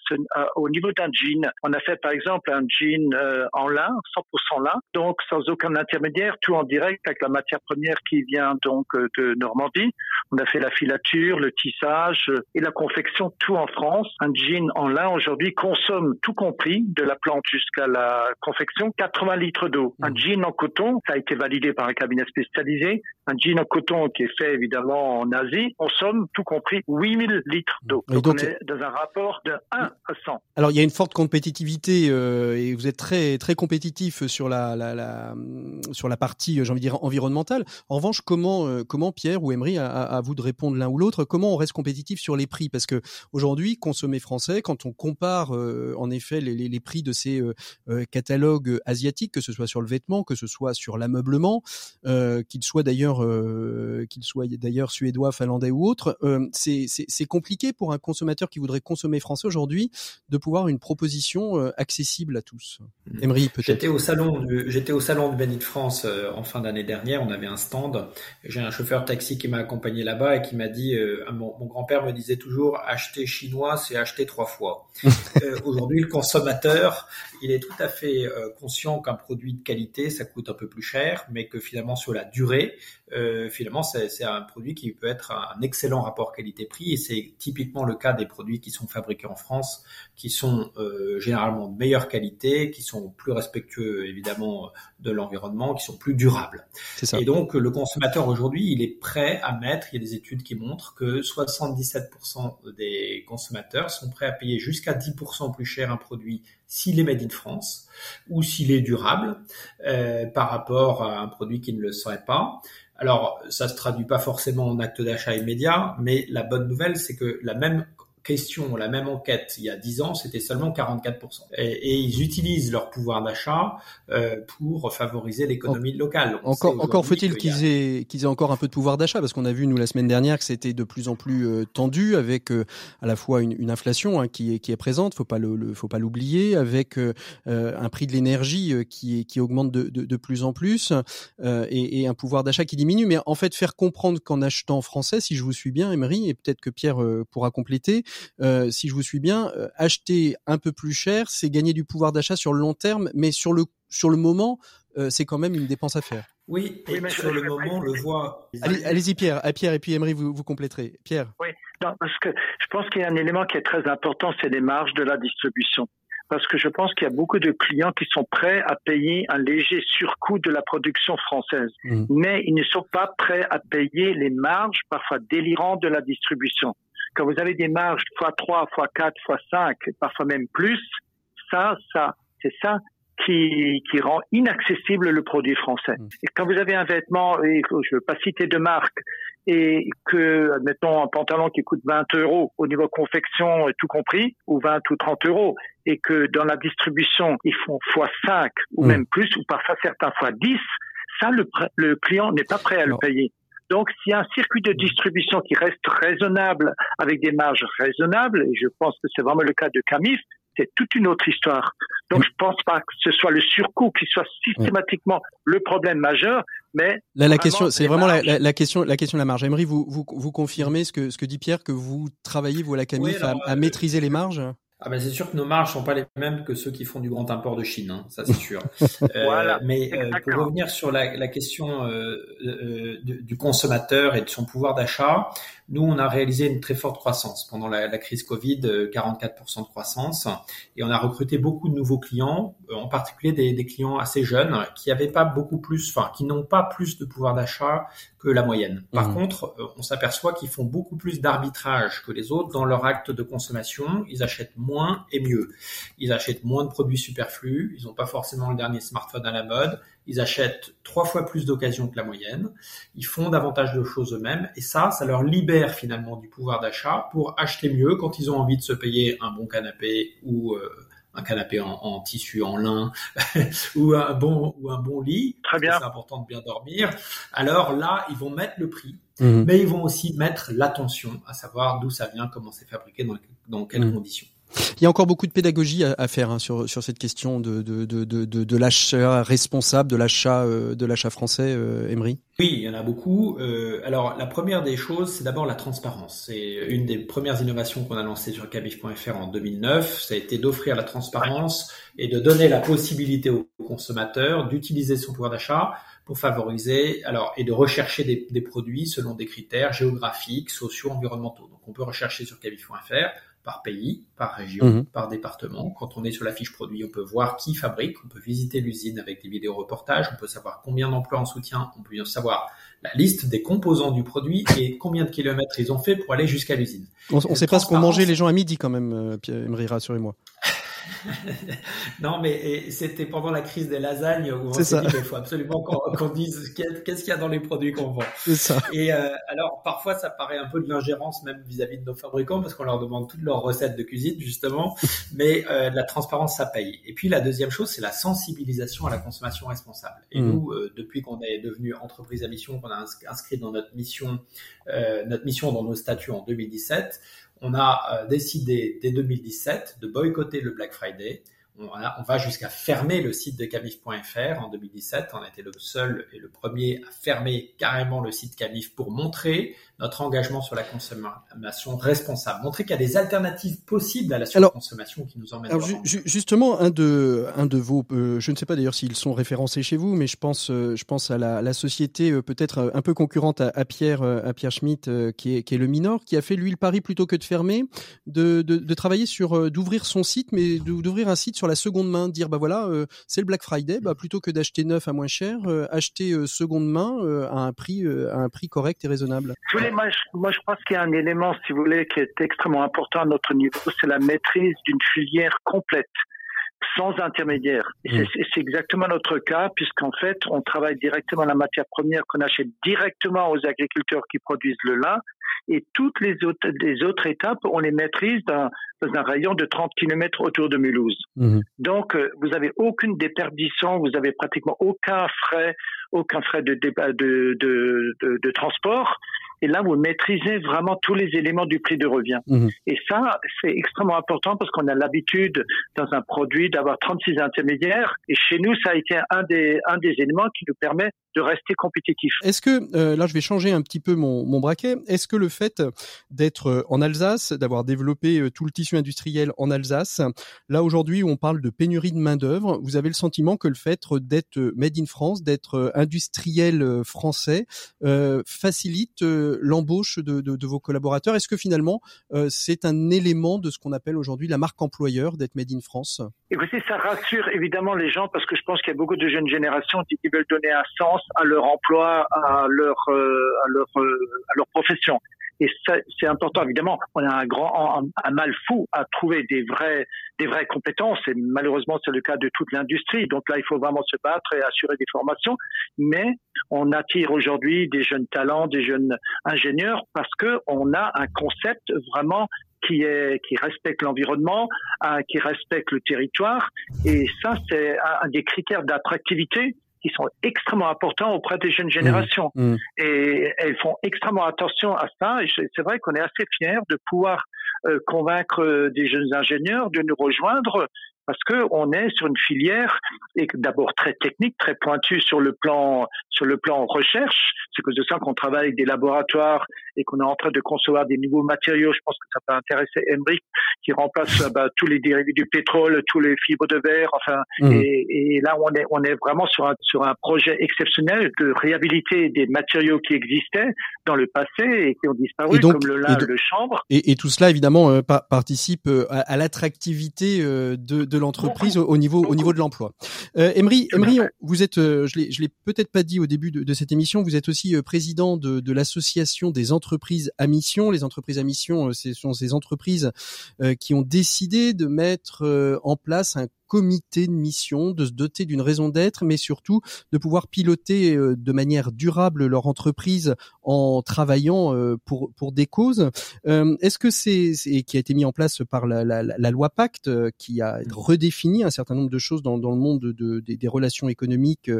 au niveau d'un jean. On a fait par exemple un jean euh, en lin, 100% lin, donc sans aucun intermédiaire, tout en direct avec la matière première qui vient donc euh, de Normandie. On a fait la filature, le tissage et la confection, tout en France. Un jean en lin aujourd'hui consomme tout compris, de la plante jusqu'à la confection, 80 litres d'eau. Un mmh. Jean en coton, ça a été validé par un cabinet spécialisé. Un jean en coton qui est fait évidemment en Asie consomme, tout compris, 8000 litres d'eau. Donc, on est dans un rapport de 1 à 100. Alors il y a une forte compétitivité euh, et vous êtes très très compétitif sur la, la, la sur la partie, j'ai envie de dire environnementale. En revanche, comment euh, comment Pierre ou Emery, à, à, vous de répondre l'un ou l'autre, comment on reste compétitif sur les prix? Parce que aujourd'hui, consommer français, quand on compare euh, en effet les, les, les, prix de ces catalogues asiatiques, que ce soit sur le vêtement, que ce soit sur l'ameublement, euh, qu'il soit d'ailleurs euh, qu'il soit d'ailleurs suédois, finlandais ou autre, euh, c'est compliqué pour un consommateur qui voudrait consommer français aujourd'hui de pouvoir une proposition euh, accessible à tous. Mmh. Emery peut-être. J'étais au salon j'étais au salon de Benny de France en fin d'année dernière. On avait un stand. J'ai un chauffeur taxi qui m'a accompagné là-bas et qui m'a dit mon, mon grand-père me disait toujours acheter chinois, c'est acheter trois fois. [laughs] aujourd'hui, le consommateur, il est tout à fait conscient qu'un produit de qualité, ça coûte un peu plus cher, mais que finalement sur la durée, euh, finalement c'est un produit qui peut être un excellent rapport qualité-prix et c'est typiquement le cas des produits qui sont fabriqués en France, qui sont euh, généralement de meilleure qualité, qui sont plus respectueux évidemment de l'environnement, qui sont plus durables. Ça. Et donc le consommateur aujourd'hui, il est prêt à mettre, il y a des études qui montrent que 77% des consommateurs sont prêts à payer jusqu'à 10% plus cher un produit s'il est made in France ou s'il est durable euh, par rapport à un produit qui ne le serait pas. Alors, ça se traduit pas forcément en acte d'achat immédiat, mais la bonne nouvelle, c'est que la même question, la même enquête il y a 10 ans, c'était seulement 44%. Et, et, ils utilisent leur pouvoir d'achat euh, pour favoriser l'économie locale. encore encore faut-il qu'ils aient, qu'ils aient encore un peu de pouvoir d'achat, parce qu'on a vu, nous, la semaine dernière, que c'était de plus en plus euh, tendu, avec euh, à la fois une, une inflation hein, qui, est, qui est présente, faut pas le, le faut pas l'oublier, avec euh, un prix de l'énergie qui, qui augmente de, de, de plus en plus, et, et, un pouvoir d'achat qui diminue. Mais en fait, faire comprendre qu'en achetant français, si je vous suis bien, Emery, et peut-être que Pierre pourra compléter, euh, si je vous suis bien, euh, acheter un peu plus cher, c'est gagner du pouvoir d'achat sur le long terme, mais sur le sur le moment, euh, c'est quand même une dépense à faire. Oui, et sur le moment, on le voit. Allez-y, Pierre. À Pierre et puis Emery, vous, vous compléterez. Pierre. Oui, parce que je pense qu'il y a un élément qui est très important, c'est les marges de la distribution parce que je pense qu'il y a beaucoup de clients qui sont prêts à payer un léger surcoût de la production française, mmh. mais ils ne sont pas prêts à payer les marges parfois délirantes de la distribution. Quand vous avez des marges x3, x4, x5, parfois même plus, ça, ça, c'est ça qui, qui rend inaccessible le produit français. Mmh. Et quand vous avez un vêtement, et je ne veux pas citer de marque, et que, admettons, un pantalon qui coûte 20 euros au niveau confection, tout compris, ou 20 ou 30 euros, et que dans la distribution, ils font x5 ou mmh. même plus, ou parfois certains x10, ça, le, le client n'est pas prêt à le payer. Donc, s'il y a un circuit de distribution qui reste raisonnable, avec des marges raisonnables, et je pense que c'est vraiment le cas de Camif, c'est toute une autre histoire. Donc, je pense pas que ce soit le surcoût qui soit systématiquement le problème majeur, mais là, la question, c'est vraiment la, la, question, la question de la marge. Emery, vous, vous, vous confirmez ce que, ce que dit Pierre, que vous travaillez, vous, à la Camif, à, à, euh, maîtriser les marges? Ah ben c'est sûr que nos marges sont pas les mêmes que ceux qui font du grand import de Chine, hein, ça c'est sûr. [laughs] euh, mais euh, pour revenir sur la, la question euh, euh du consommateur et de son pouvoir d'achat, nous on a réalisé une très forte croissance pendant la, la crise Covid, 44% de croissance, et on a recruté beaucoup de nouveaux clients, en particulier des, des clients assez jeunes qui avaient pas beaucoup plus, enfin qui n'ont pas plus de pouvoir d'achat que la moyenne. Par mmh. contre, on s'aperçoit qu'ils font beaucoup plus d'arbitrage que les autres dans leur acte de consommation. Ils achètent moins moins et mieux. Ils achètent moins de produits superflus, ils n'ont pas forcément le dernier smartphone à la mode, ils achètent trois fois plus d'occasions que la moyenne, ils font davantage de choses eux-mêmes, et ça, ça leur libère finalement du pouvoir d'achat pour acheter mieux quand ils ont envie de se payer un bon canapé ou euh, un canapé en, tissu en lin [laughs] ou un bon ou un bon lit. Très bien. C'est important de bien dormir. Alors là, ils vont mettre le prix, mmh. mais ils vont aussi mettre l'attention, à savoir d'où ça vient, comment c'est fabriqué, dans, dans quelles mmh. conditions. Il y a encore beaucoup de pédagogie à, faire hein, sur, sur cette question de, de, de, de, l'achat responsable, de l'achat euh, français, euh, Emery. Oui, il y en a beaucoup. Euh, alors la première des choses, c'est d'abord la transparence. C'est une des premières innovations qu'on a lancées sur cabif.fr en 2009. Ça a été d'offrir la transparence et de donner la possibilité aux consommateurs d'utiliser son pouvoir d'achat pour favoriser, alors, et de rechercher des, des, produits selon des critères géographiques, sociaux, environnementaux. Donc, on peut rechercher sur cabif.fr par pays, par région, mhm. par département. Quand on est sur la fiche produit, on peut voir qui fabrique, on peut visiter l'usine avec des vidéos reportages, on peut savoir combien d'emplois en soutien, on peut savoir la liste des composants du produit et combien de kilomètres ils ont fait pour aller jusqu'à l'usine. On ne sait pas ce qu'ont mangé les gens à midi quand même, euh, Pierre Emery, rassurez-moi. Non, mais c'était pendant la crise des lasagnes où on s'est dit qu'il faut absolument qu'on [laughs] dise qu'est-ce qu'il y a dans les produits qu'on vend. Ça. Et euh, alors, parfois, ça paraît un peu de l'ingérence même vis-à-vis de nos fabricants parce qu'on leur demande toutes leurs recettes de cuisine, justement. [laughs] mais euh, la transparence, ça paye. Et puis, la deuxième chose, c'est la sensibilisation à la consommation responsable. Et mmh. nous, euh, depuis qu'on est devenu entreprise à mission, qu'on a inscrit dans notre mission, euh, notre mission dans nos statuts en 2017, on a euh, décidé dès 2017 de boycotter le Black Friday. On, va jusqu'à fermer le site de camif.fr en 2017. On a été le seul et le premier à fermer carrément le site Camif pour montrer notre engagement sur la consommation responsable, montrer qu'il y a des alternatives possibles à la surconsommation qui nous emmènent. Alors justement, un de un de vos, euh, je ne sais pas d'ailleurs s'ils sont référencés chez vous, mais je pense euh, je pense à la, la société euh, peut-être un peu concurrente à, à Pierre à Pierre Schmitt qui est qui est le Minor, qui a fait lui le pari plutôt que de fermer, de de, de travailler sur d'ouvrir son site, mais d'ouvrir un site sur la seconde main, dire bah voilà c'est le Black Friday, bah plutôt que d'acheter neuf à moins cher, acheter seconde main à un prix à un prix correct et raisonnable moi, je, moi, je pense qu'il y a un élément, si vous voulez, qui est extrêmement important à notre niveau, c'est la maîtrise d'une filière complète sans intermédiaire. Et c'est exactement notre cas, puisqu'en fait, on travaille directement la matière première qu'on achète directement aux agriculteurs qui produisent le lin, et toutes les autres, les autres étapes, on les maîtrise dans, dans un rayon de 30 km autour de Mulhouse. Mmh. Donc, euh, vous avez aucune déperdition, vous avez pratiquement aucun frais, aucun frais de, de, de, de, de transport. Et là, vous maîtrisez vraiment tous les éléments du prix de revient. Mmh. Et ça, c'est extrêmement important parce qu'on a l'habitude dans un produit d'avoir 36 intermédiaires. Et chez nous, ça a été un des, un des éléments qui nous permet de rester compétitif. Est-ce que, euh, là je vais changer un petit peu mon, mon braquet, est-ce que le fait d'être euh, en Alsace, d'avoir développé euh, tout le tissu industriel en Alsace, là aujourd'hui où on parle de pénurie de main-d'œuvre, vous avez le sentiment que le fait d'être made in France, d'être industriel français, euh, facilite l'embauche de, de, de, vos collaborateurs? Est-ce que finalement c'est un élément de ce qu'on appelle aujourd'hui la marque employeur d'être made in France? Écoutez, ça rassure évidemment les gens parce que je pense qu'il y a beaucoup de jeunes générations qui veulent donner un sens à leur emploi, à leur, euh, à leur, euh, à leur profession. Et c'est important, évidemment. On a un grand, un, mal fou à trouver des vrais, des vraies compétences. Et malheureusement, c'est le cas de toute l'industrie. Donc là, il faut vraiment se battre et assurer des formations. Mais on attire aujourd'hui des jeunes talents, des jeunes ingénieurs parce que on a un concept vraiment qui est qui respecte l'environnement, qui respecte le territoire. Et ça, c'est un des critères d'attractivité qui sont extrêmement importants auprès des jeunes générations. Mmh, mmh. Et elles font extrêmement attention à ça. Et c'est vrai qu'on est assez fiers de pouvoir euh, convaincre des jeunes ingénieurs de nous rejoindre parce que on est sur une filière et d'abord très technique, très pointue sur le plan sur le plan recherche. C'est cause de ça qu'on travaille avec des laboratoires et qu'on est en train de concevoir des nouveaux matériaux. Je pense que ça peut intéresser Emmerich qui remplace bah, tous les dérivés du pétrole, tous les fibres de verre. Enfin, mmh. et, et, là on est on est vraiment sur un sur un projet exceptionnel de réhabiliter des matériaux qui existaient dans le passé et qui ont disparu, comme le lin, le chanvre. Et, et, tout cela évidemment euh, participe euh, à, à l'attractivité euh, de de l'entreprise au, niveau au niveau de l'emploi. Euh, Emery, Emery, vous êtes, euh, je l'ai je l'ai peut-être pas dit au début de, de, cette émission, vous êtes aussi euh, président de, de l'association des entreprises à mission. Les entreprises à mission, euh, ce sont ces entreprises qui ont décidé de mettre en place un comité de mission, de se doter d'une raison d'être, mais surtout de pouvoir piloter euh, de manière durable leur entreprise en travaillant euh, pour pour des causes. Euh, est-ce que c'est qui a été mis en place par la, la, la loi Pacte, qui a redéfini un certain nombre de choses dans, dans le monde de, des relations économiques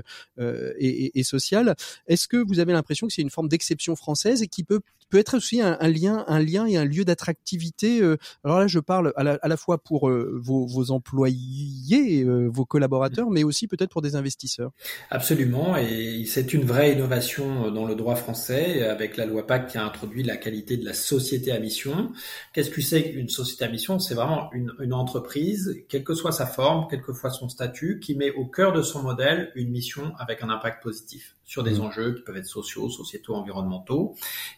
et, et, et sociales. Est-ce que vous avez l'impression que c'est une forme d'exception française et qui peut peut être aussi un, un, lien, un lien et un lieu d'attractivité. alors là, je parle à la, à la fois pour vos, vos employés euh, vos collaborateurs, mais aussi peut-être pour des investisseurs. Absolument, et c'est une vraie innovation dans le droit français avec la loi PAC qui a introduit la qualité de la société à mission. Qu'est-ce que c'est qu'une société à mission? C'est vraiment une, une entreprise, quelle que soit sa forme, quel que soit son statut, qui met au cœur de son modèle une mission avec un impact positif sur des mmh. enjeux qui peuvent être sociaux, sociétaux, environnementaux.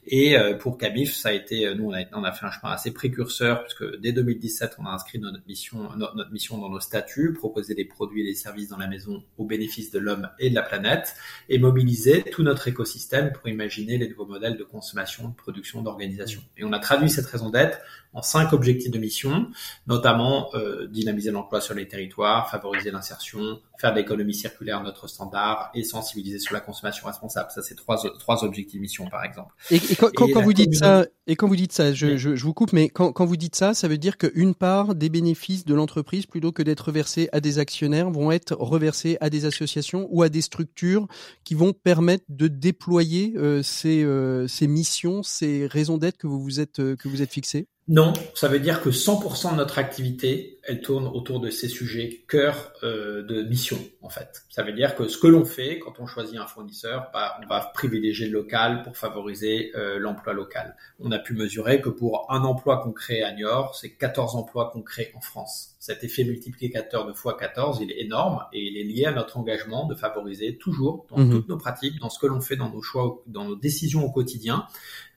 Et euh, pour Cabif, ça a été, euh, nous on a, on a fait un chemin assez précurseur puisque dès 2017 on a inscrit notre mission, notre, notre mission dans nos statuts, proposer des produits et des services dans la maison au bénéfice de l'homme et de la planète, et mobiliser tout notre écosystème pour imaginer les nouveaux modèles de consommation, de production, d'organisation. Et on a traduit cette raison d'être en cinq objectifs de mission, notamment euh, dynamiser l'emploi sur les territoires, favoriser l'insertion, faire de l'économie circulaire notre standard et sensibiliser sur la consommation responsable. Ça, c'est trois, trois objectifs de mission, par exemple. Et, quand, quand, vous dites ça, et quand vous dites ça, je, je, je vous coupe, mais quand, quand, vous dites ça, ça veut dire qu'une part des bénéfices de l'entreprise, plutôt que d'être reversés à des actionnaires, vont être reversés à des associations ou à des structures qui vont permettre de déployer euh, ces, euh, ces missions, ces raisons d'être que vous vous êtes que vous êtes fixées? Non, ça veut dire que 100% de notre activité, elle tourne autour de ces sujets cœur euh, de mission, en fait. Ça veut dire que ce que l'on fait quand on choisit un fournisseur, bah, on va privilégier le local pour favoriser euh, l'emploi local. On a pu mesurer que pour un emploi qu'on crée à Niort, c'est 14 emplois qu'on crée en France. Cet effet multiplicateur de fois 14, il est énorme et il est lié à notre engagement de favoriser toujours dans mmh toutes nos pratiques, dans ce que l'on fait, dans nos choix, dans nos décisions au quotidien,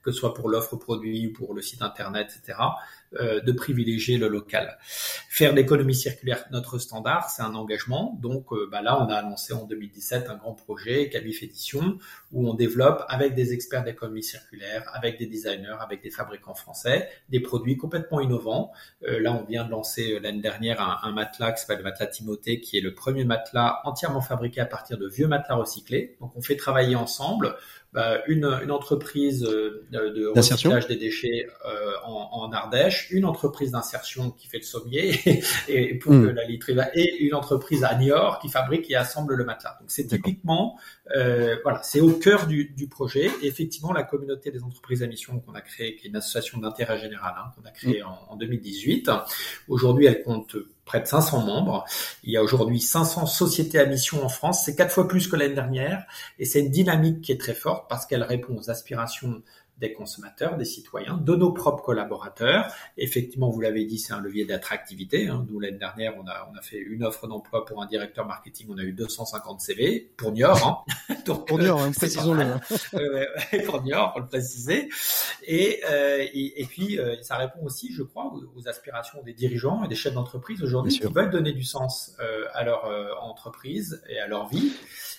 que ce soit pour l'offre produit ou pour le site internet, etc., euh, de privilégier le local. Faire l'économie circulaire notre standard, c'est un engagement. Donc euh, bah là, on a annoncé en 2017 un grand projet, Cabif Édition, où on développe avec des experts d'économie circulaire, avec des designers, avec des fabricants français, des produits complètement innovants. Euh, là, on vient de lancer l'année dernière un, un, matelas qui s'appelle le matelas Timothée, qui est le premier matelas entièrement fabriqué à partir de vieux matelas recyclés. Donc on fait travailler ensemble bah, une, une, entreprise euh, de recyclage des déchets euh, en, en, Ardèche une entreprise d'insertion qui fait le sommier [laughs] et pour mm. la literie et une entreprise à Niort qui fabrique et assemble le matelas. Donc c'est typiquement, euh, voilà, c'est au cœur du, du, projet. Et effectivement, la communauté des entreprises à mission qu'on a créée, qui est une association d'intérêt général hein, qu'on a créée mm. en, en 2018, aujourd'hui elle compte près de 500 membres. Il y a aujourd'hui 500 sociétés à mission en France. C'est quatre fois plus que l'année dernière. Et c'est une dynamique qui est très forte parce qu'elle répond aux aspirations des consommateurs, des citoyens, de nos propres collaborateurs. Effectivement, vous l'avez dit, c'est un levier d'attractivité. Hein. Nous, l'année dernière, on a, on a fait une offre d'emploi pour un directeur marketing. On a eu 250 CV pour Niort. Hein. [laughs] pour Niort, hein, [laughs] précisons-le. [laughs] pour Niort, pour le préciser. Et, euh, et, puis, euh, ça répond aussi, je crois, aux, aspirations des dirigeants et des chefs d'entreprise aujourd'hui qui veulent donner du sens euh, à leur euh, entreprise et à leur vie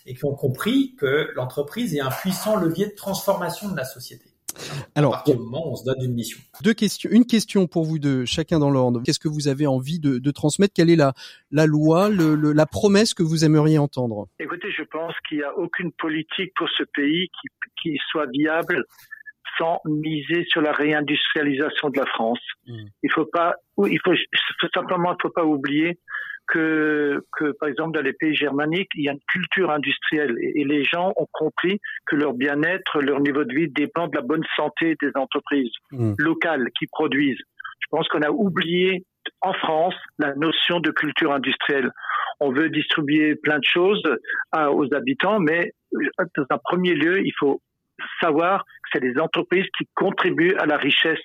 et qui ont compris que l'entreprise est un puissant levier de transformation de la société. Alors, à moment on se donne une mission. Deux questions, une question pour vous deux, chacun dans l'ordre. Qu'est-ce que vous avez envie de, de transmettre? Quelle est la, la loi, le, la promesse que vous aimeriez entendre? Écoutez, je pense qu'il n'y a aucune politique pour ce pays qui, qui soit viable sans miser sur la réindustrialisation de la France. Hmm. Il faut pas, il faut, tout simplement, il faut pas oublier que, que, par exemple, dans les pays germaniques, il y a une culture industrielle et, les gens ont compris que leur bien-être, leur niveau de vie dépend de la bonne santé des entreprises mmh. locales qui produisent. Je pense qu'on a oublié en France la notion de culture industrielle. On veut distribuer plein de choses à, aux habitants, mais euh, dans un premier lieu, il faut savoir que c'est les entreprises qui contribuent à la richesse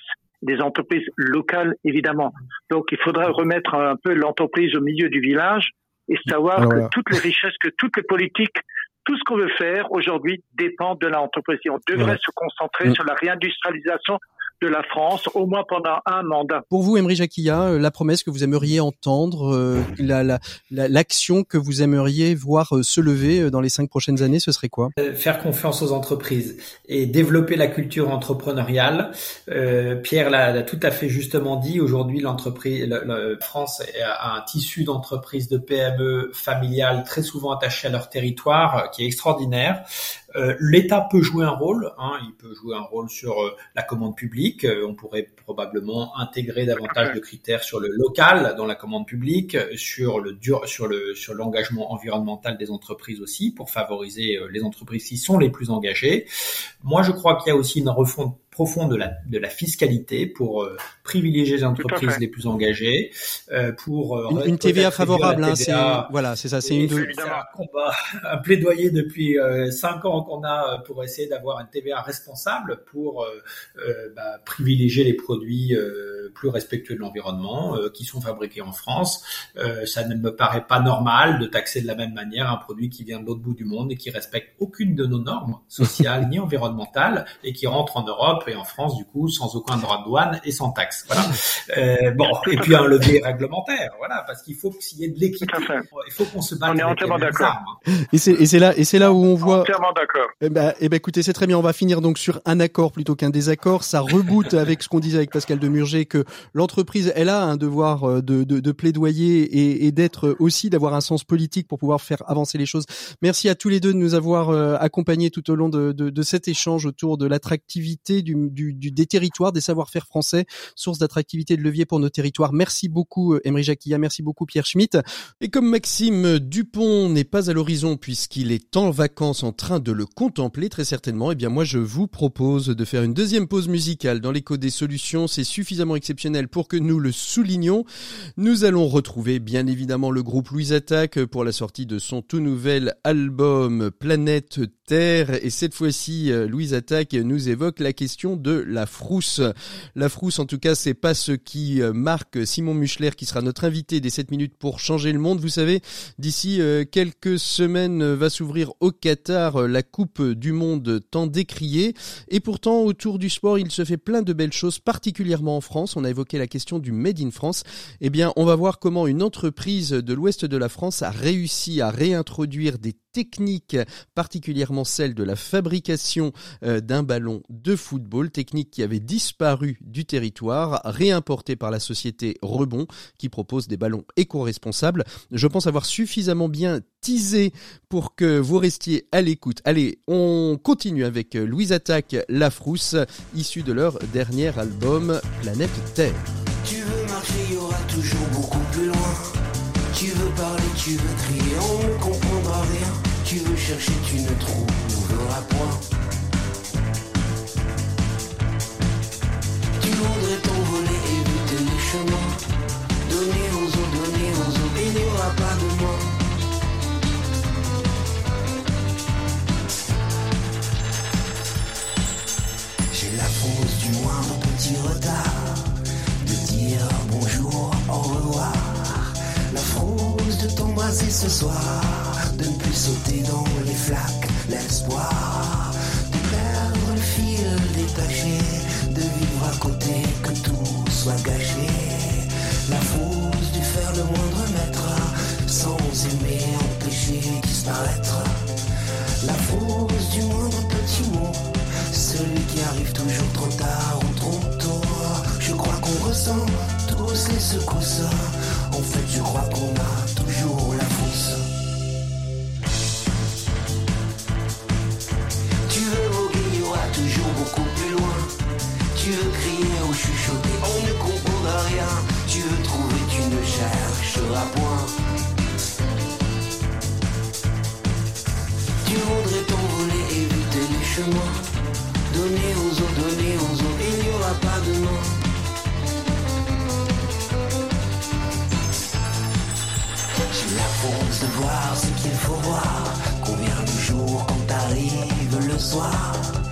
des entreprises locales, évidemment. Donc, il faudra remettre un peu l'entreprise au milieu du village et savoir que toutes les richesses, que toutes les politiques, tout ce qu'on veut faire aujourd'hui dépend de l'entreprise. On devrait se concentrer mm. sur la réindustrialisation de la France, au moins pendant un mandat. Pour vous, Emery Jacquilla, euh, la promesse que vous aimeriez entendre, euh, l'action la, que vous aimeriez voir euh, se lever dans les cinq prochaines années, ce serait quoi? Faire confiance aux entreprises et développer la culture entrepreneuriale. Pierre l'a tout à fait justement dit. Aujourd'hui, l'entreprise, la France a un tissu d'entreprises de PME familiales très souvent attachées à leur territoire, qui est extraordinaire. Euh, L'État peut jouer un rôle, hein, il peut jouer un rôle sur euh, la commande publique. Euh, on pourrait probablement intégrer davantage de critères sur le local dans la commande publique, sur le dur, sur le sur l'engagement environnemental des entreprises aussi, pour favoriser les entreprises qui sont les plus engagées. Moi, je crois qu'il y a aussi une refonte profond de la, de la fiscalité pour euh, privilégier les entreprises les plus engagées, euh, pour euh, une, TVA favorable. Hein, c'est voilà, c'est ça, c'est une un combat, [laughs] un plaidoyer depuis cinq ans qu'on a pour essayer d'avoir une TVA responsable pour bah, privilégier les produits plus respectueux de l'environnement qui sont fabriqués en France. ça ne me paraît pas normal de taxer de la même manière un produit qui vient de l'autre bout du monde et qui respecte aucune de nos normes [laughs] sociales ni environnementales et qui rentre en Europe et en France, du coup, sans aucun droit de douane et sans taxe. Voilà. Euh, bon, et puis un levier réglementaire, voilà, parce qu'il faut qu'il y ait de l'équité. Il faut qu'on se batte. On est entièrement d'accord. Et c'est et c'est là et c'est là où on voit. Entièrement d'accord. Eh ben, eh ben, écoutez, c'est très bien. On va finir donc sur un accord plutôt qu'un désaccord. Ça reboot avec ce qu'on disait avec Pascal Demurger que l'entreprise, elle a un devoir euh, de, de, de plaidoyer et, et d'être aussi d'avoir un sens politique pour pouvoir faire avancer les choses. Merci à tous les deux de nous avoir euh, accompagnés tout au long de, de, de cet échange autour de l'attractivité du du, des territoires, des savoir-faire français, source d'attractivité de levier pour nos territoires. Merci beaucoup Emery euh, Jacquilla, merci beaucoup Pierre Schmitt. Et comme Maxime Dupont n'est pas à l'horizon puisqu'il est en vacances en train de le contempler très certainement, eh bien moi je vous propose de faire une deuxième pause musicale dans l'écho des solutions. C'est suffisamment exceptionnel pour que nous le soulignions. Nous allons retrouver bien évidemment le groupe Louise Attaque pour la sortie de son tout nouvel album Planète Terre. Et cette fois-ci, euh, Louise Attaque nous évoque la question de la frousse. La frousse, en tout cas, c'est pas ce qui euh, marque Simon Muchler, qui sera notre invité des 7 minutes pour changer le monde. Vous savez, d'ici euh, quelques semaines va s'ouvrir au Qatar la Coupe du Monde tant décriée. Et pourtant, autour du sport, il se fait plein de belles choses, particulièrement en France. On a évoqué la question du Made in France. Eh bien, on va voir comment une entreprise de l'ouest de la France a réussi à réintroduire des technique, particulièrement celle de la fabrication euh, d'un ballon de football, technique qui avait disparu du territoire, réimportée par la société Rebond, qui propose des ballons éco-responsables. Je pense avoir suffisamment bien teasé pour que vous restiez à l'écoute. Allez, on continue avec Louise Attaque La Frousse, issue de leur dernier album Planète Terre. Chercher, tu ne trouveras point. Tu voudrais t'envoler, éviter les chemins. Donner aux autres, donner aux autres, il n'y aura pas de moi. J'ai la fausse du moindre petit retard De dire bonjour, au revoir La frousse de t'embrasser ce soir sauter dans les flaques L'espoir de perdre le fil détaché De vivre à côté, que tout soit gâché La frousse du faire le moindre mètre Sans aimer, empêcher disparaître La frousse du moindre petit mot celui qui arrive toujours trop tard ou trop tôt. Je crois qu'on ressent tous les secousses. En fait, je crois qu'on a Tu voudrais t'envoler, éviter les chemins. Donner aux autres, donner aux autres, il n'y aura pas de non. J'ai la force de voir ce qu'il faut voir. Qu'on vient le jour quand arrive le soir?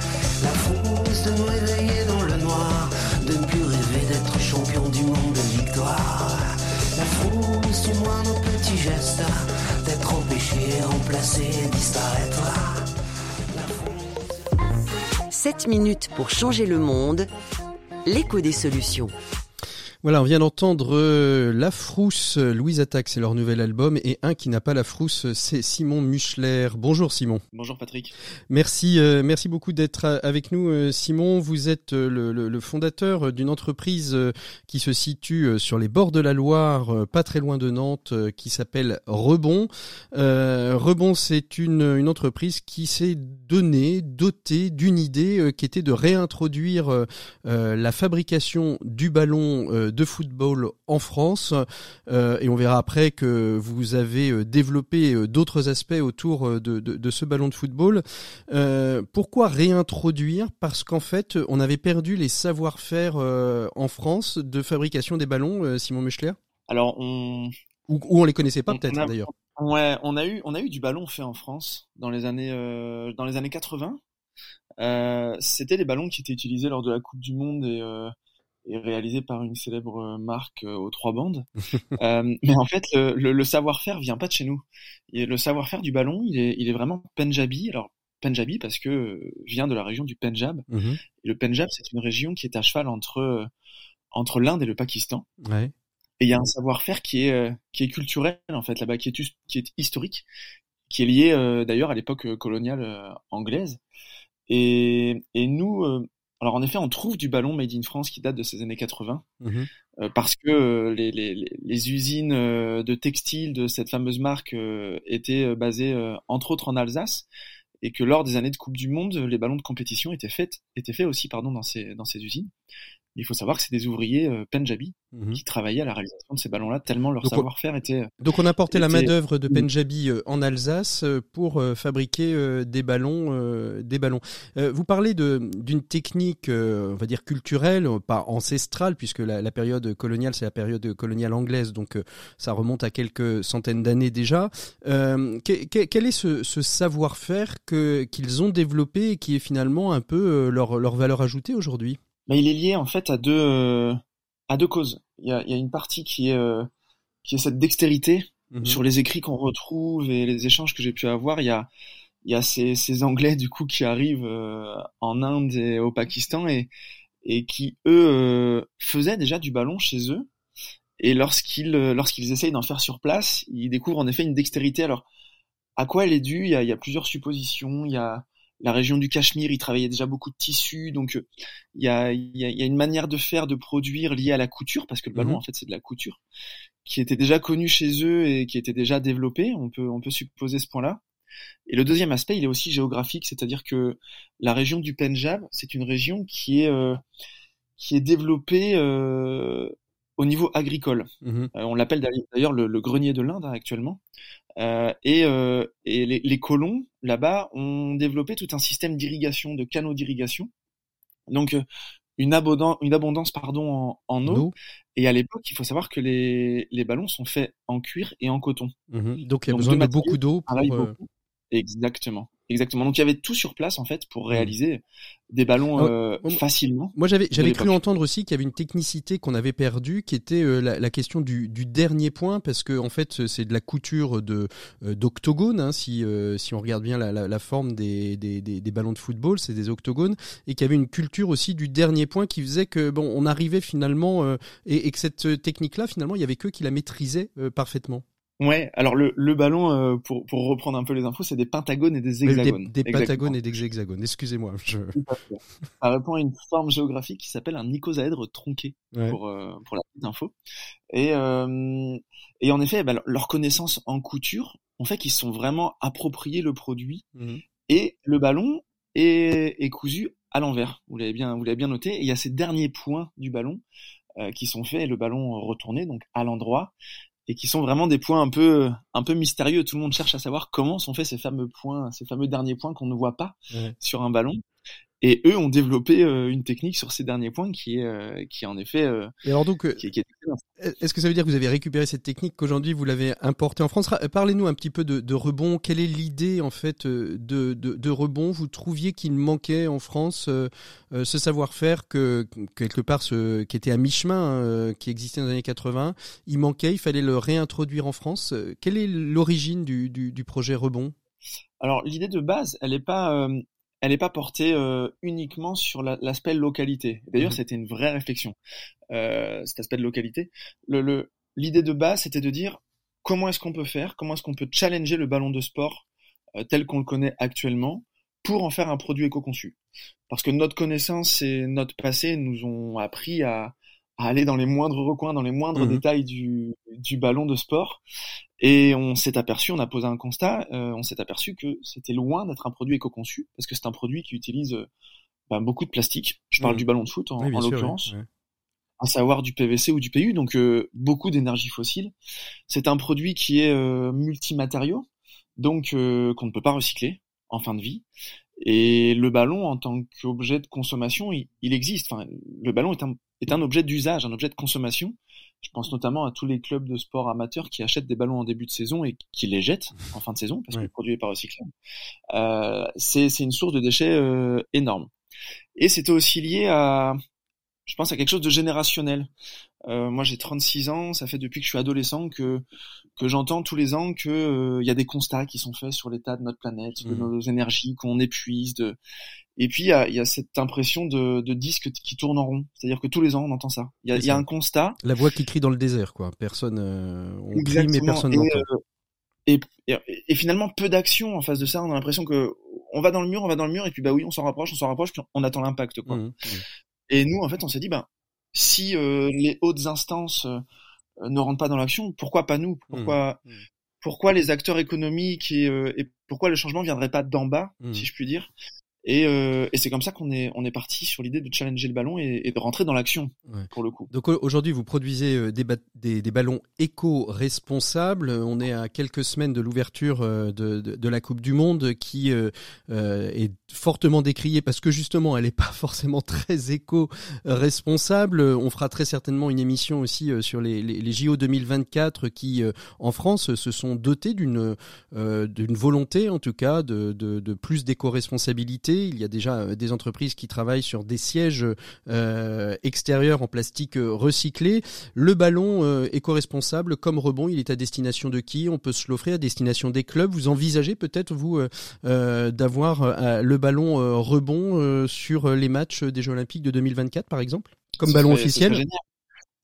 D'être empêché, remplacé, disparaître. La force 7 minutes pour changer le monde. L'écho des solutions. Voilà, on vient d'entendre euh, La Frousse, euh, Louise Attaque, c'est leur nouvel album, et un qui n'a pas la frousse, c'est Simon Muchler. Bonjour Simon. Bonjour Patrick. Merci, euh, merci beaucoup d'être euh, avec nous, euh, Simon. Vous êtes euh, le, le- le fondateur d'une entreprise euh, qui se situe euh, sur les bords de la Loire, euh, pas très loin de Nantes, euh, qui s'appelle Rebond. Euh, Rebond, c'est une, une entreprise qui s'est donnée, dotée d'une idée euh, qui était de réintroduire euh, euh, la fabrication du ballon euh, de football en France. Euh, et on verra après que vous avez euh, développé euh, d'autres aspects autour de, de- de ce ballon de football. Pourquoi réintroduire? Parce qu'en fait, on avait perdu les savoir-faire en France de fabrication des ballons, Simon Muchler? Alors on, ou, ou on les connaissait pas On- peut-être on d'ailleurs. ouais, on a eu, on a eu du ballon fait en France dans les années, euh, dans les années 80. Euh, C'était des ballons qui étaient utilisés lors de la Coupe du Monde et, euh, et réalisés par une célèbre euh, marque euh, aux trois bandes. [laughs] Euh, mais en fait, le, le- le savoir-faire vient pas de chez nous. Et le savoir-faire du ballon, il est, il est vraiment Punjabi. Alors Punjabi parce que vient de la région du Punjab. Mhm. Et le Punjab, c'est une région qui est à cheval entre entre l'Inde et le Pakistan. Ouais. Et il y a un savoir-faire qui est qui est culturel en fait là-bas, qui est hus- qui est historique, qui est lié euh, d'ailleurs à l'époque coloniale euh, anglaise. Et et nous, alors en effet, on trouve du ballon made in France qui date de ces années 80 Mhm. euh, parce que euh, les, les, usines euh, de textiles de cette fameuse marque étaient basées entre autres en Alsace et que lors des années de Coupe du Monde, les ballons de compétition étaient faits étaient faits aussi pardon dans ces dans ces usines. Il faut savoir que c'est des ouvriers euh, Punjabi Mhm. qui travaillaient à la réalisation de ces ballons-là, tellement leur savoir-faire était. Donc on a porté la était- main-d'œuvre de Punjabi euh, en Alsace euh, pour euh, fabriquer euh, des ballons, euh, des ballons. Euh, vous parlez d'une technique, euh, on va dire culturelle, euh, pas ancestrale, puisque la, la période coloniale c'est la période coloniale anglaise, donc euh, ça remonte à quelques centaines d'années déjà. Euh, que- que- quel est ce, ce savoir-faire qu'ils ont développé et qui est finalement un peu euh, leur leur valeur ajoutée aujourd'hui? Bah, il est lié en fait à deux euh, à deux causes. Il y a, y a une partie qui est euh, qui est cette dextérité Mhm. sur les écrits qu'on retrouve et les échanges que j'ai pu avoir. Il y a il y a ces, ces Anglais du coup qui arrivent euh, en Inde et au Pakistan et et qui eux euh, faisaient déjà du ballon chez eux. Et lorsqu'ils euh, lorsqu'ils essayent d'en faire sur place, ils découvrent en effet une dextérité. Alors à quoi elle est due? Il y a, il y a plusieurs suppositions. Il y a la région du Cachemire, ils travaillaient déjà beaucoup de tissus, donc euh, il y a, il y, a, il y a une manière de faire, de produire liée à la couture, parce que le ballon Mhm. en fait c'est de la couture, qui était déjà connue chez eux et qui était déjà développée. On peut on peut supposer ce point-là. Et le deuxième aspect, il est aussi géographique, c'est-à-dire que la région du Punjab, c'est une région qui est euh, qui est développée euh, au niveau agricole. Mhm. Euh, on l'appelle d'ailleurs le, le grenier de l'Inde hein, actuellement. Euh, et, euh, et les, les colons là-bas ont développé tout un système d'irrigation, de canaux d'irrigation. Donc une, abondance, une abondance pardon en, en eau. Et à l'époque, il faut savoir que les, les ballons sont faits en cuir et en coton. Mhm. Donc il y a Donc, besoin de beaucoup d'eau pour. Exactement. Exactement. Donc il y avait tout sur place en fait pour réaliser des ballons Ah ouais. euh, facilement. Moi, j'avais j'avais cru entendre aussi qu'il y avait une technicité qu'on avait perdue, qui était euh, la, la question du, du dernier point, parce que en fait, c'est de la couture de euh, d'octogones. Hein, si euh, si on regarde bien la, la, la forme des, des, des, des ballons de football, c'est des octogones, et qu'il y avait une culture aussi du dernier point qui faisait que bon, on arrivait finalement euh, et, et que cette technique-là, finalement, il y avait que qui la maîtrisaient euh, parfaitement. Ouais. Alors le, le ballon, euh, pour, pour reprendre un peu les infos, c'est des pentagones et des hexagones. des pentagones et des hexagones. Excusez-moi. Je... Ça répond à une forme géographique qui s'appelle un icosaèdre tronqué, Ouais. pour, euh, pour la petite info. Et, euh, et en effet, bah, leur connaissance en couture ont fait qu'ils sont vraiment approprié le produit Mhm. et le ballon est, est cousu à l'envers. Vous l'avez bien, vous l'avez bien noté. Et il y a ces derniers points du ballon qui sont faits, et le ballon retourné donc à l'endroit, et qui sont vraiment des points un peu, un peu mystérieux. Tout le monde cherche à savoir comment sont faits ces fameux points, ces fameux derniers points qu'on ne voit pas Ouais. sur un ballon. Et eux ont développé euh, une technique sur ces derniers points qui est, euh, qui est en effet, euh, Et alors donc. Est-ce que ça veut dire que vous avez récupéré cette technique qu'aujourd'hui vous l'avez importée en France? Ra- Parlez-nous un petit peu de, de rebond. Quelle est l'idée en fait de, de, de rebond? Vous trouviez qu'il manquait en France euh, ce savoir-faire que quelque part ce, qui était à mi-chemin, euh, qui existait dans les années 80, il manquait, il fallait le réintroduire en France. Quelle est l'origine du, du, du projet rebond? Alors l'idée de base, elle n'est pas, euh, elle est pas portée euh, uniquement sur la- l'aspect localité. D'ailleurs, Mhm. c'était une vraie réflexion, euh, cet aspect de localité. Le, le- l'idée de base, c'était de dire comment est-ce qu'on peut faire, comment est-ce qu'on peut challenger le ballon de sport euh, tel qu'on le connaît actuellement pour en faire un produit éco-conçu? Parce que notre connaissance et notre passé nous ont appris à, à aller dans les moindres recoins, dans les moindres Mhm. détails du, du ballon de sport. Et on s'est aperçu, on a posé un constat, euh, on s'est aperçu que c'était loin d'être un produit éco-conçu, parce que c'est un produit qui utilise euh, ben, beaucoup de plastique. Je parle Mhm. du ballon de foot en, Oui, l'occurrence, à savoir du PVC ou du PU, donc euh, beaucoup d'énergie fossile. C'est un produit qui est euh, multimatériaux, donc euh, qu'on ne peut pas recycler en fin de vie. Et le ballon, en tant qu'objet de consommation, il, il existe. Enfin, le ballon est un, est un objet d'usage, un objet de consommation. Je pense notamment à tous les clubs de sport amateurs qui achètent des ballons en début de saison et qui les jettent en fin de saison parce que le produit n'est pas recyclé. Euh, c'est c'est une source de déchets euh, énorme. Et c'était aussi lié à, je pense, à quelque chose de générationnel. Euh, moi, j'ai 36 ans, ça fait depuis que je suis adolescent que que j'entends tous les ans que euh, il y a des constats qui sont faits sur l'état de notre planète, de Mhm. nos énergies qu'on épuise. De... Et puis il y a, y a cette impression de, de disque qui tourne en rond, c'est-à-dire que tous les ans on entend ça. Il y y a un constat. La voix qui crie dans le désert, quoi. Personne, euh, on crie mais Exactement. personne et, n'entend. euh, et, et, et finalement peu d'action en face de ça. On a l'impression que on va dans le mur, on va dans le mur, et puis bah oui, on s'en rapproche, on s'en rapproche, puis on attend l'impact quoi. Mhm, mhm. Et nous, en fait, on s'est dit, ben, si euh, les hautes instances euh, ne rentrent pas dans l'action, pourquoi pas nous? Pourquoi, Mmh. Mmh. pourquoi les acteurs économiques et, euh, et pourquoi le changement viendrait pas d'en bas, Mmh. si je puis dire? Et, euh, et c'est comme ça qu'on est, on est parti sur l'idée de challenger le ballon et, et de rentrer dans l'action, Ouais. pour le coup. Donc au- aujourd'hui, vous produisez euh, des, des, des ballons éco-responsables. On est à quelques semaines de l'ouverture euh, de, de, de la Coupe du Monde qui euh, euh, est fortement décriée parce que justement, elle n'est pas [laughs] forcément très éco-responsable. On fera très certainement une émission aussi sur les, les, les JO 2024 qui, en France, se sont dotés d'une euh, d'une volonté, en tout cas, de, de, de plus d'éco-responsabilité. Il y a déjà euh, des entreprises qui travaillent sur des sièges euh, extérieur en plastique euh, recyclé. Le ballon euh, éco-responsable, comme rebond, il est à destination de qui? On peut se l'offrir à destination des clubs. Vous envisagez peut-être, vous, euh, d'avoir le ballon rebond sur les matchs des Jeux Olympiques de 2024, par exemple? Comme ballon serait- officiel?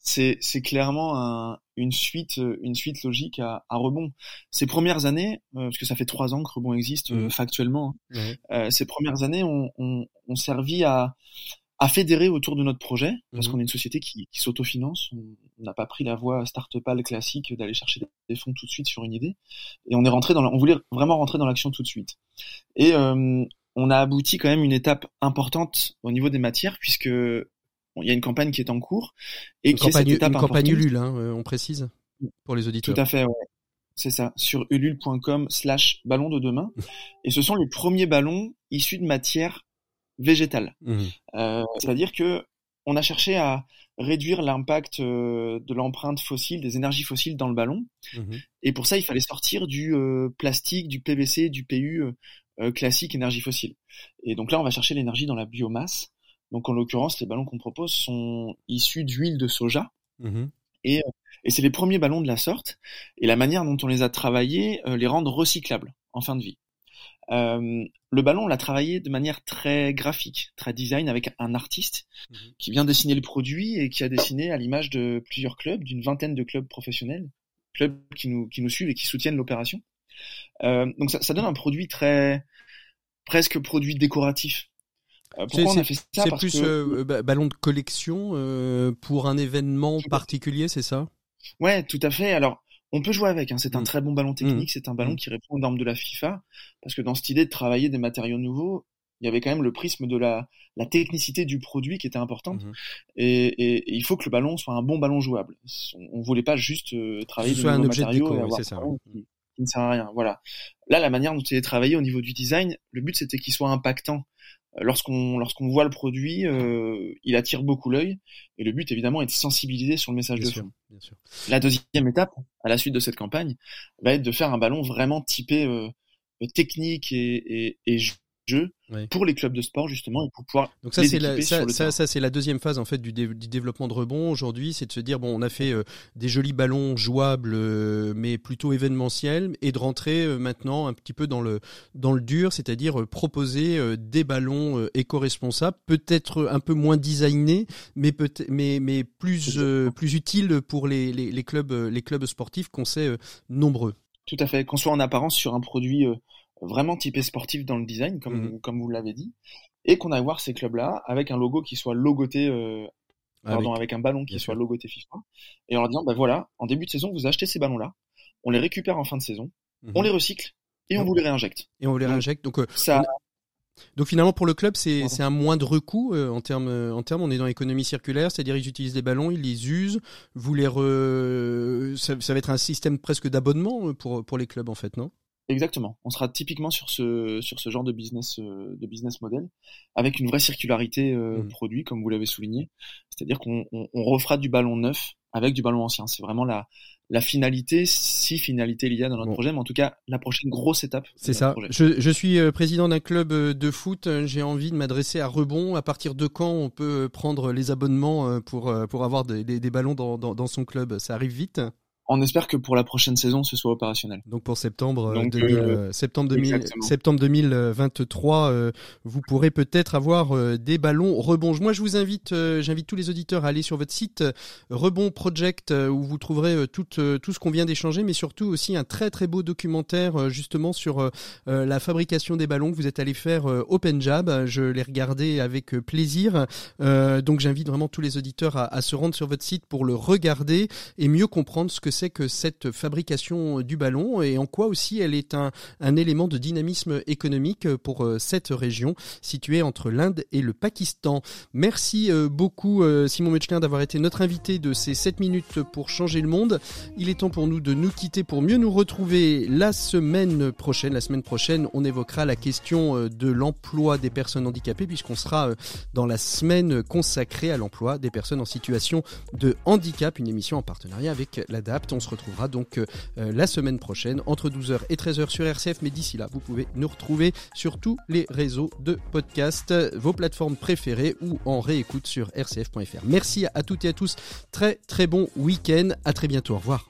C'est, c'est clairement un- une suite, euh, une suite logique à, à Rebond. Ces premières années, euh, parce que ça fait trois ans que Rebond existe euh, Mhm. factuellement, hein, euh, ces premières années ont, servi à, à fédérer autour de notre projet, parce Mhm. qu'on est une société qui, qui s'autofinance. On n'a pas pris la voie start-upale classique d'aller chercher des, des fonds tout de suite sur une idée. Et on est rentré dans, la- on voulait vraiment rentrer dans l'action tout de suite. Et euh, on a abouti quand même une étape importante au niveau des matières, puisque il y a une campagne qui est en cours et une qui campagne, est cette étape une campagne. Ulule, hein, euh, on précise pour les auditeurs. Tout à fait, ouais. C'est ça, sur ulule.com slash ballon de demain. [laughs] Et ce sont les premiers ballons issus de matière végétale. Mhm. Euh, C'est-à-dire que on a cherché à réduire l'impact euh, de l'empreinte fossile, des énergies fossiles dans le ballon. Mhm. Et pour ça, il fallait sortir du euh, plastique, du PVC, du PU euh, classique énergie fossile. Et donc là, on va chercher l'énergie dans la biomasse. Donc en l'occurrence, les ballons qu'on propose sont issus d'huile de soja. Mhm. Et, euh, et c'est les premiers ballons de la sorte. Et la manière dont on les a travaillés euh, les rendent recyclables en fin de vie. Euh, le ballon, on l'a travaillé de manière très graphique, très design, avec un artiste Mhm. qui vient dessiner le produit et qui a dessiné à l'image de plusieurs clubs, d'une vingtaine de clubs professionnels, clubs qui nous, qui nous suivent et qui soutiennent l'opération. Euh, donc ça, ça donne un produit très presque produit décoratif. Euh, C'est- pourquoi on a fait ça C'est Parce plus que euh, ba- ballon de collection euh, pour un événement particulier, c'est ça? Ouais, tout à fait. Alors, on peut jouer avec. Hein. C'est un Mm. très bon ballon technique. C'est un ballon Mm. qui répond aux normes de la FIFA. Parce que dans cette idée de travailler des matériaux nouveaux, il y avait quand même le prisme de la, la technicité du produit qui était importante. Et, et- et il faut que le ballon soit un bon ballon jouable. On, on voulait pas juste euh, travailler ce de soit un nouveaux matériaux déco, et avoir ça, un qui, qui ne sert à rien. Voilà. Là, la manière dont il est travaillé au niveau du design, le but c'était qu'il soit impactant. Lorsqu'on lorsqu'on voit le produit, euh, il attire beaucoup l'œil. Et le but évidemment est de sensibiliser sur le message Bien de sûr, fond. bien sûr. La deuxième étape, à la suite de cette campagne, va être de faire un ballon vraiment typé euh, technique et, et, et Ouais. pour les clubs de sport justement et pour pouvoir Donc ça c'est la, équiper ça, sur le ça, terrain. ça, c'est la deuxième phase en fait du, dé- du développement de rebond aujourd'hui, c'est de se dire bon on a fait euh, des jolis ballons jouables euh, mais plutôt événementiels et de rentrer euh, maintenant un petit peu dans le dans le dur, c'est-à-dire proposer des ballons éco-responsables, peut-être un peu moins designés mais peut mais mais plus plus utiles pour les, les, les clubs les clubs sportifs qu'on sait nombreux. Tout à fait, qu'on soit en apparence sur un produit vraiment typé sportif dans le design, comme, Mhm. comme vous l'avez dit, et qu'on aille voir ces clubs-là avec un logo qui soit logoté, euh, pardon, avec un ballon qui bien soit sûr. logoté FIFA, et en leur disant, bah voilà, en début de saison, vous achetez ces ballons-là, on les récupère en fin de saison, on Mhm. les recycle, et on vous les réinjecte. et on les Donc, réinjecte. Donc euh, Ça, Donc finalement pour le club c'est un moindre coût euh, en termes euh, en termes on est dans l'économie circulaire c'est-à-dire ils utilisent les ballons ils les usent vous les re... ça, ça va être un système presque d'abonnement pour pour les clubs en fait non? Exactement. On sera typiquement sur ce sur ce genre de business euh, de business model avec une vraie circularité euh, Mhm. produit comme vous l'avez souligné. C'est-à-dire qu'on on, on refera du ballon neuf avec du ballon ancien. C'est vraiment la la finalité, si finalité il y a dans notre Bon. projet, mais en tout cas la prochaine grosse étape. C'est ça. Je, je suis euh, président d'un club de foot. J'ai envie de m'adresser à Rebond. À partir de quand on peut prendre les abonnements pour pour avoir des, des, des ballons dans, dans, dans son club? Ça arrive vite. On espère que pour la prochaine saison, ce soit opérationnel. Donc pour septembre, euh, Donc, 2000, euh, euh, septembre, 2000, exactement. septembre 2023, euh, vous pourrez peut-être avoir euh, des ballons rebond. Moi, je vous invite, j'invite tous les auditeurs à aller sur votre site Rebond Project où vous trouverez tout, tout ce qu'on vient d'échanger, mais surtout aussi un très très beau documentaire justement sur la fabrication des ballons que vous êtes allé faire au Punjab. Je l'ai regardé avec plaisir. Donc j'invite vraiment tous les auditeurs à, à se rendre sur votre site pour le regarder et mieux comprendre ce que c'est que cette fabrication du ballon et en quoi aussi elle est un, un élément de dynamisme économique pour euh, cette région située entre l'Inde et le Pakistan. Merci euh, beaucoup euh, Simon Mechlin d'avoir été notre invité de ces 7 minutes pour changer le monde. Il est temps pour nous de nous quitter pour mieux nous retrouver la semaine prochaine. La semaine prochaine, on évoquera la question de l'emploi des personnes handicapées puisqu'on sera dans la semaine consacrée à l'emploi des personnes en situation de handicap, une émission en partenariat avec l'ADAPT. On se retrouvera donc euh, euh, la semaine prochaine entre 12h et 13h sur RCF, mais d'ici là, vous pouvez nous retrouver sur tous les réseaux de podcast, vos plateformes préférées ou en réécoute sur rcf.fr. Merci à toutes et à tous, très très bon week-end, à très bientôt, au revoir.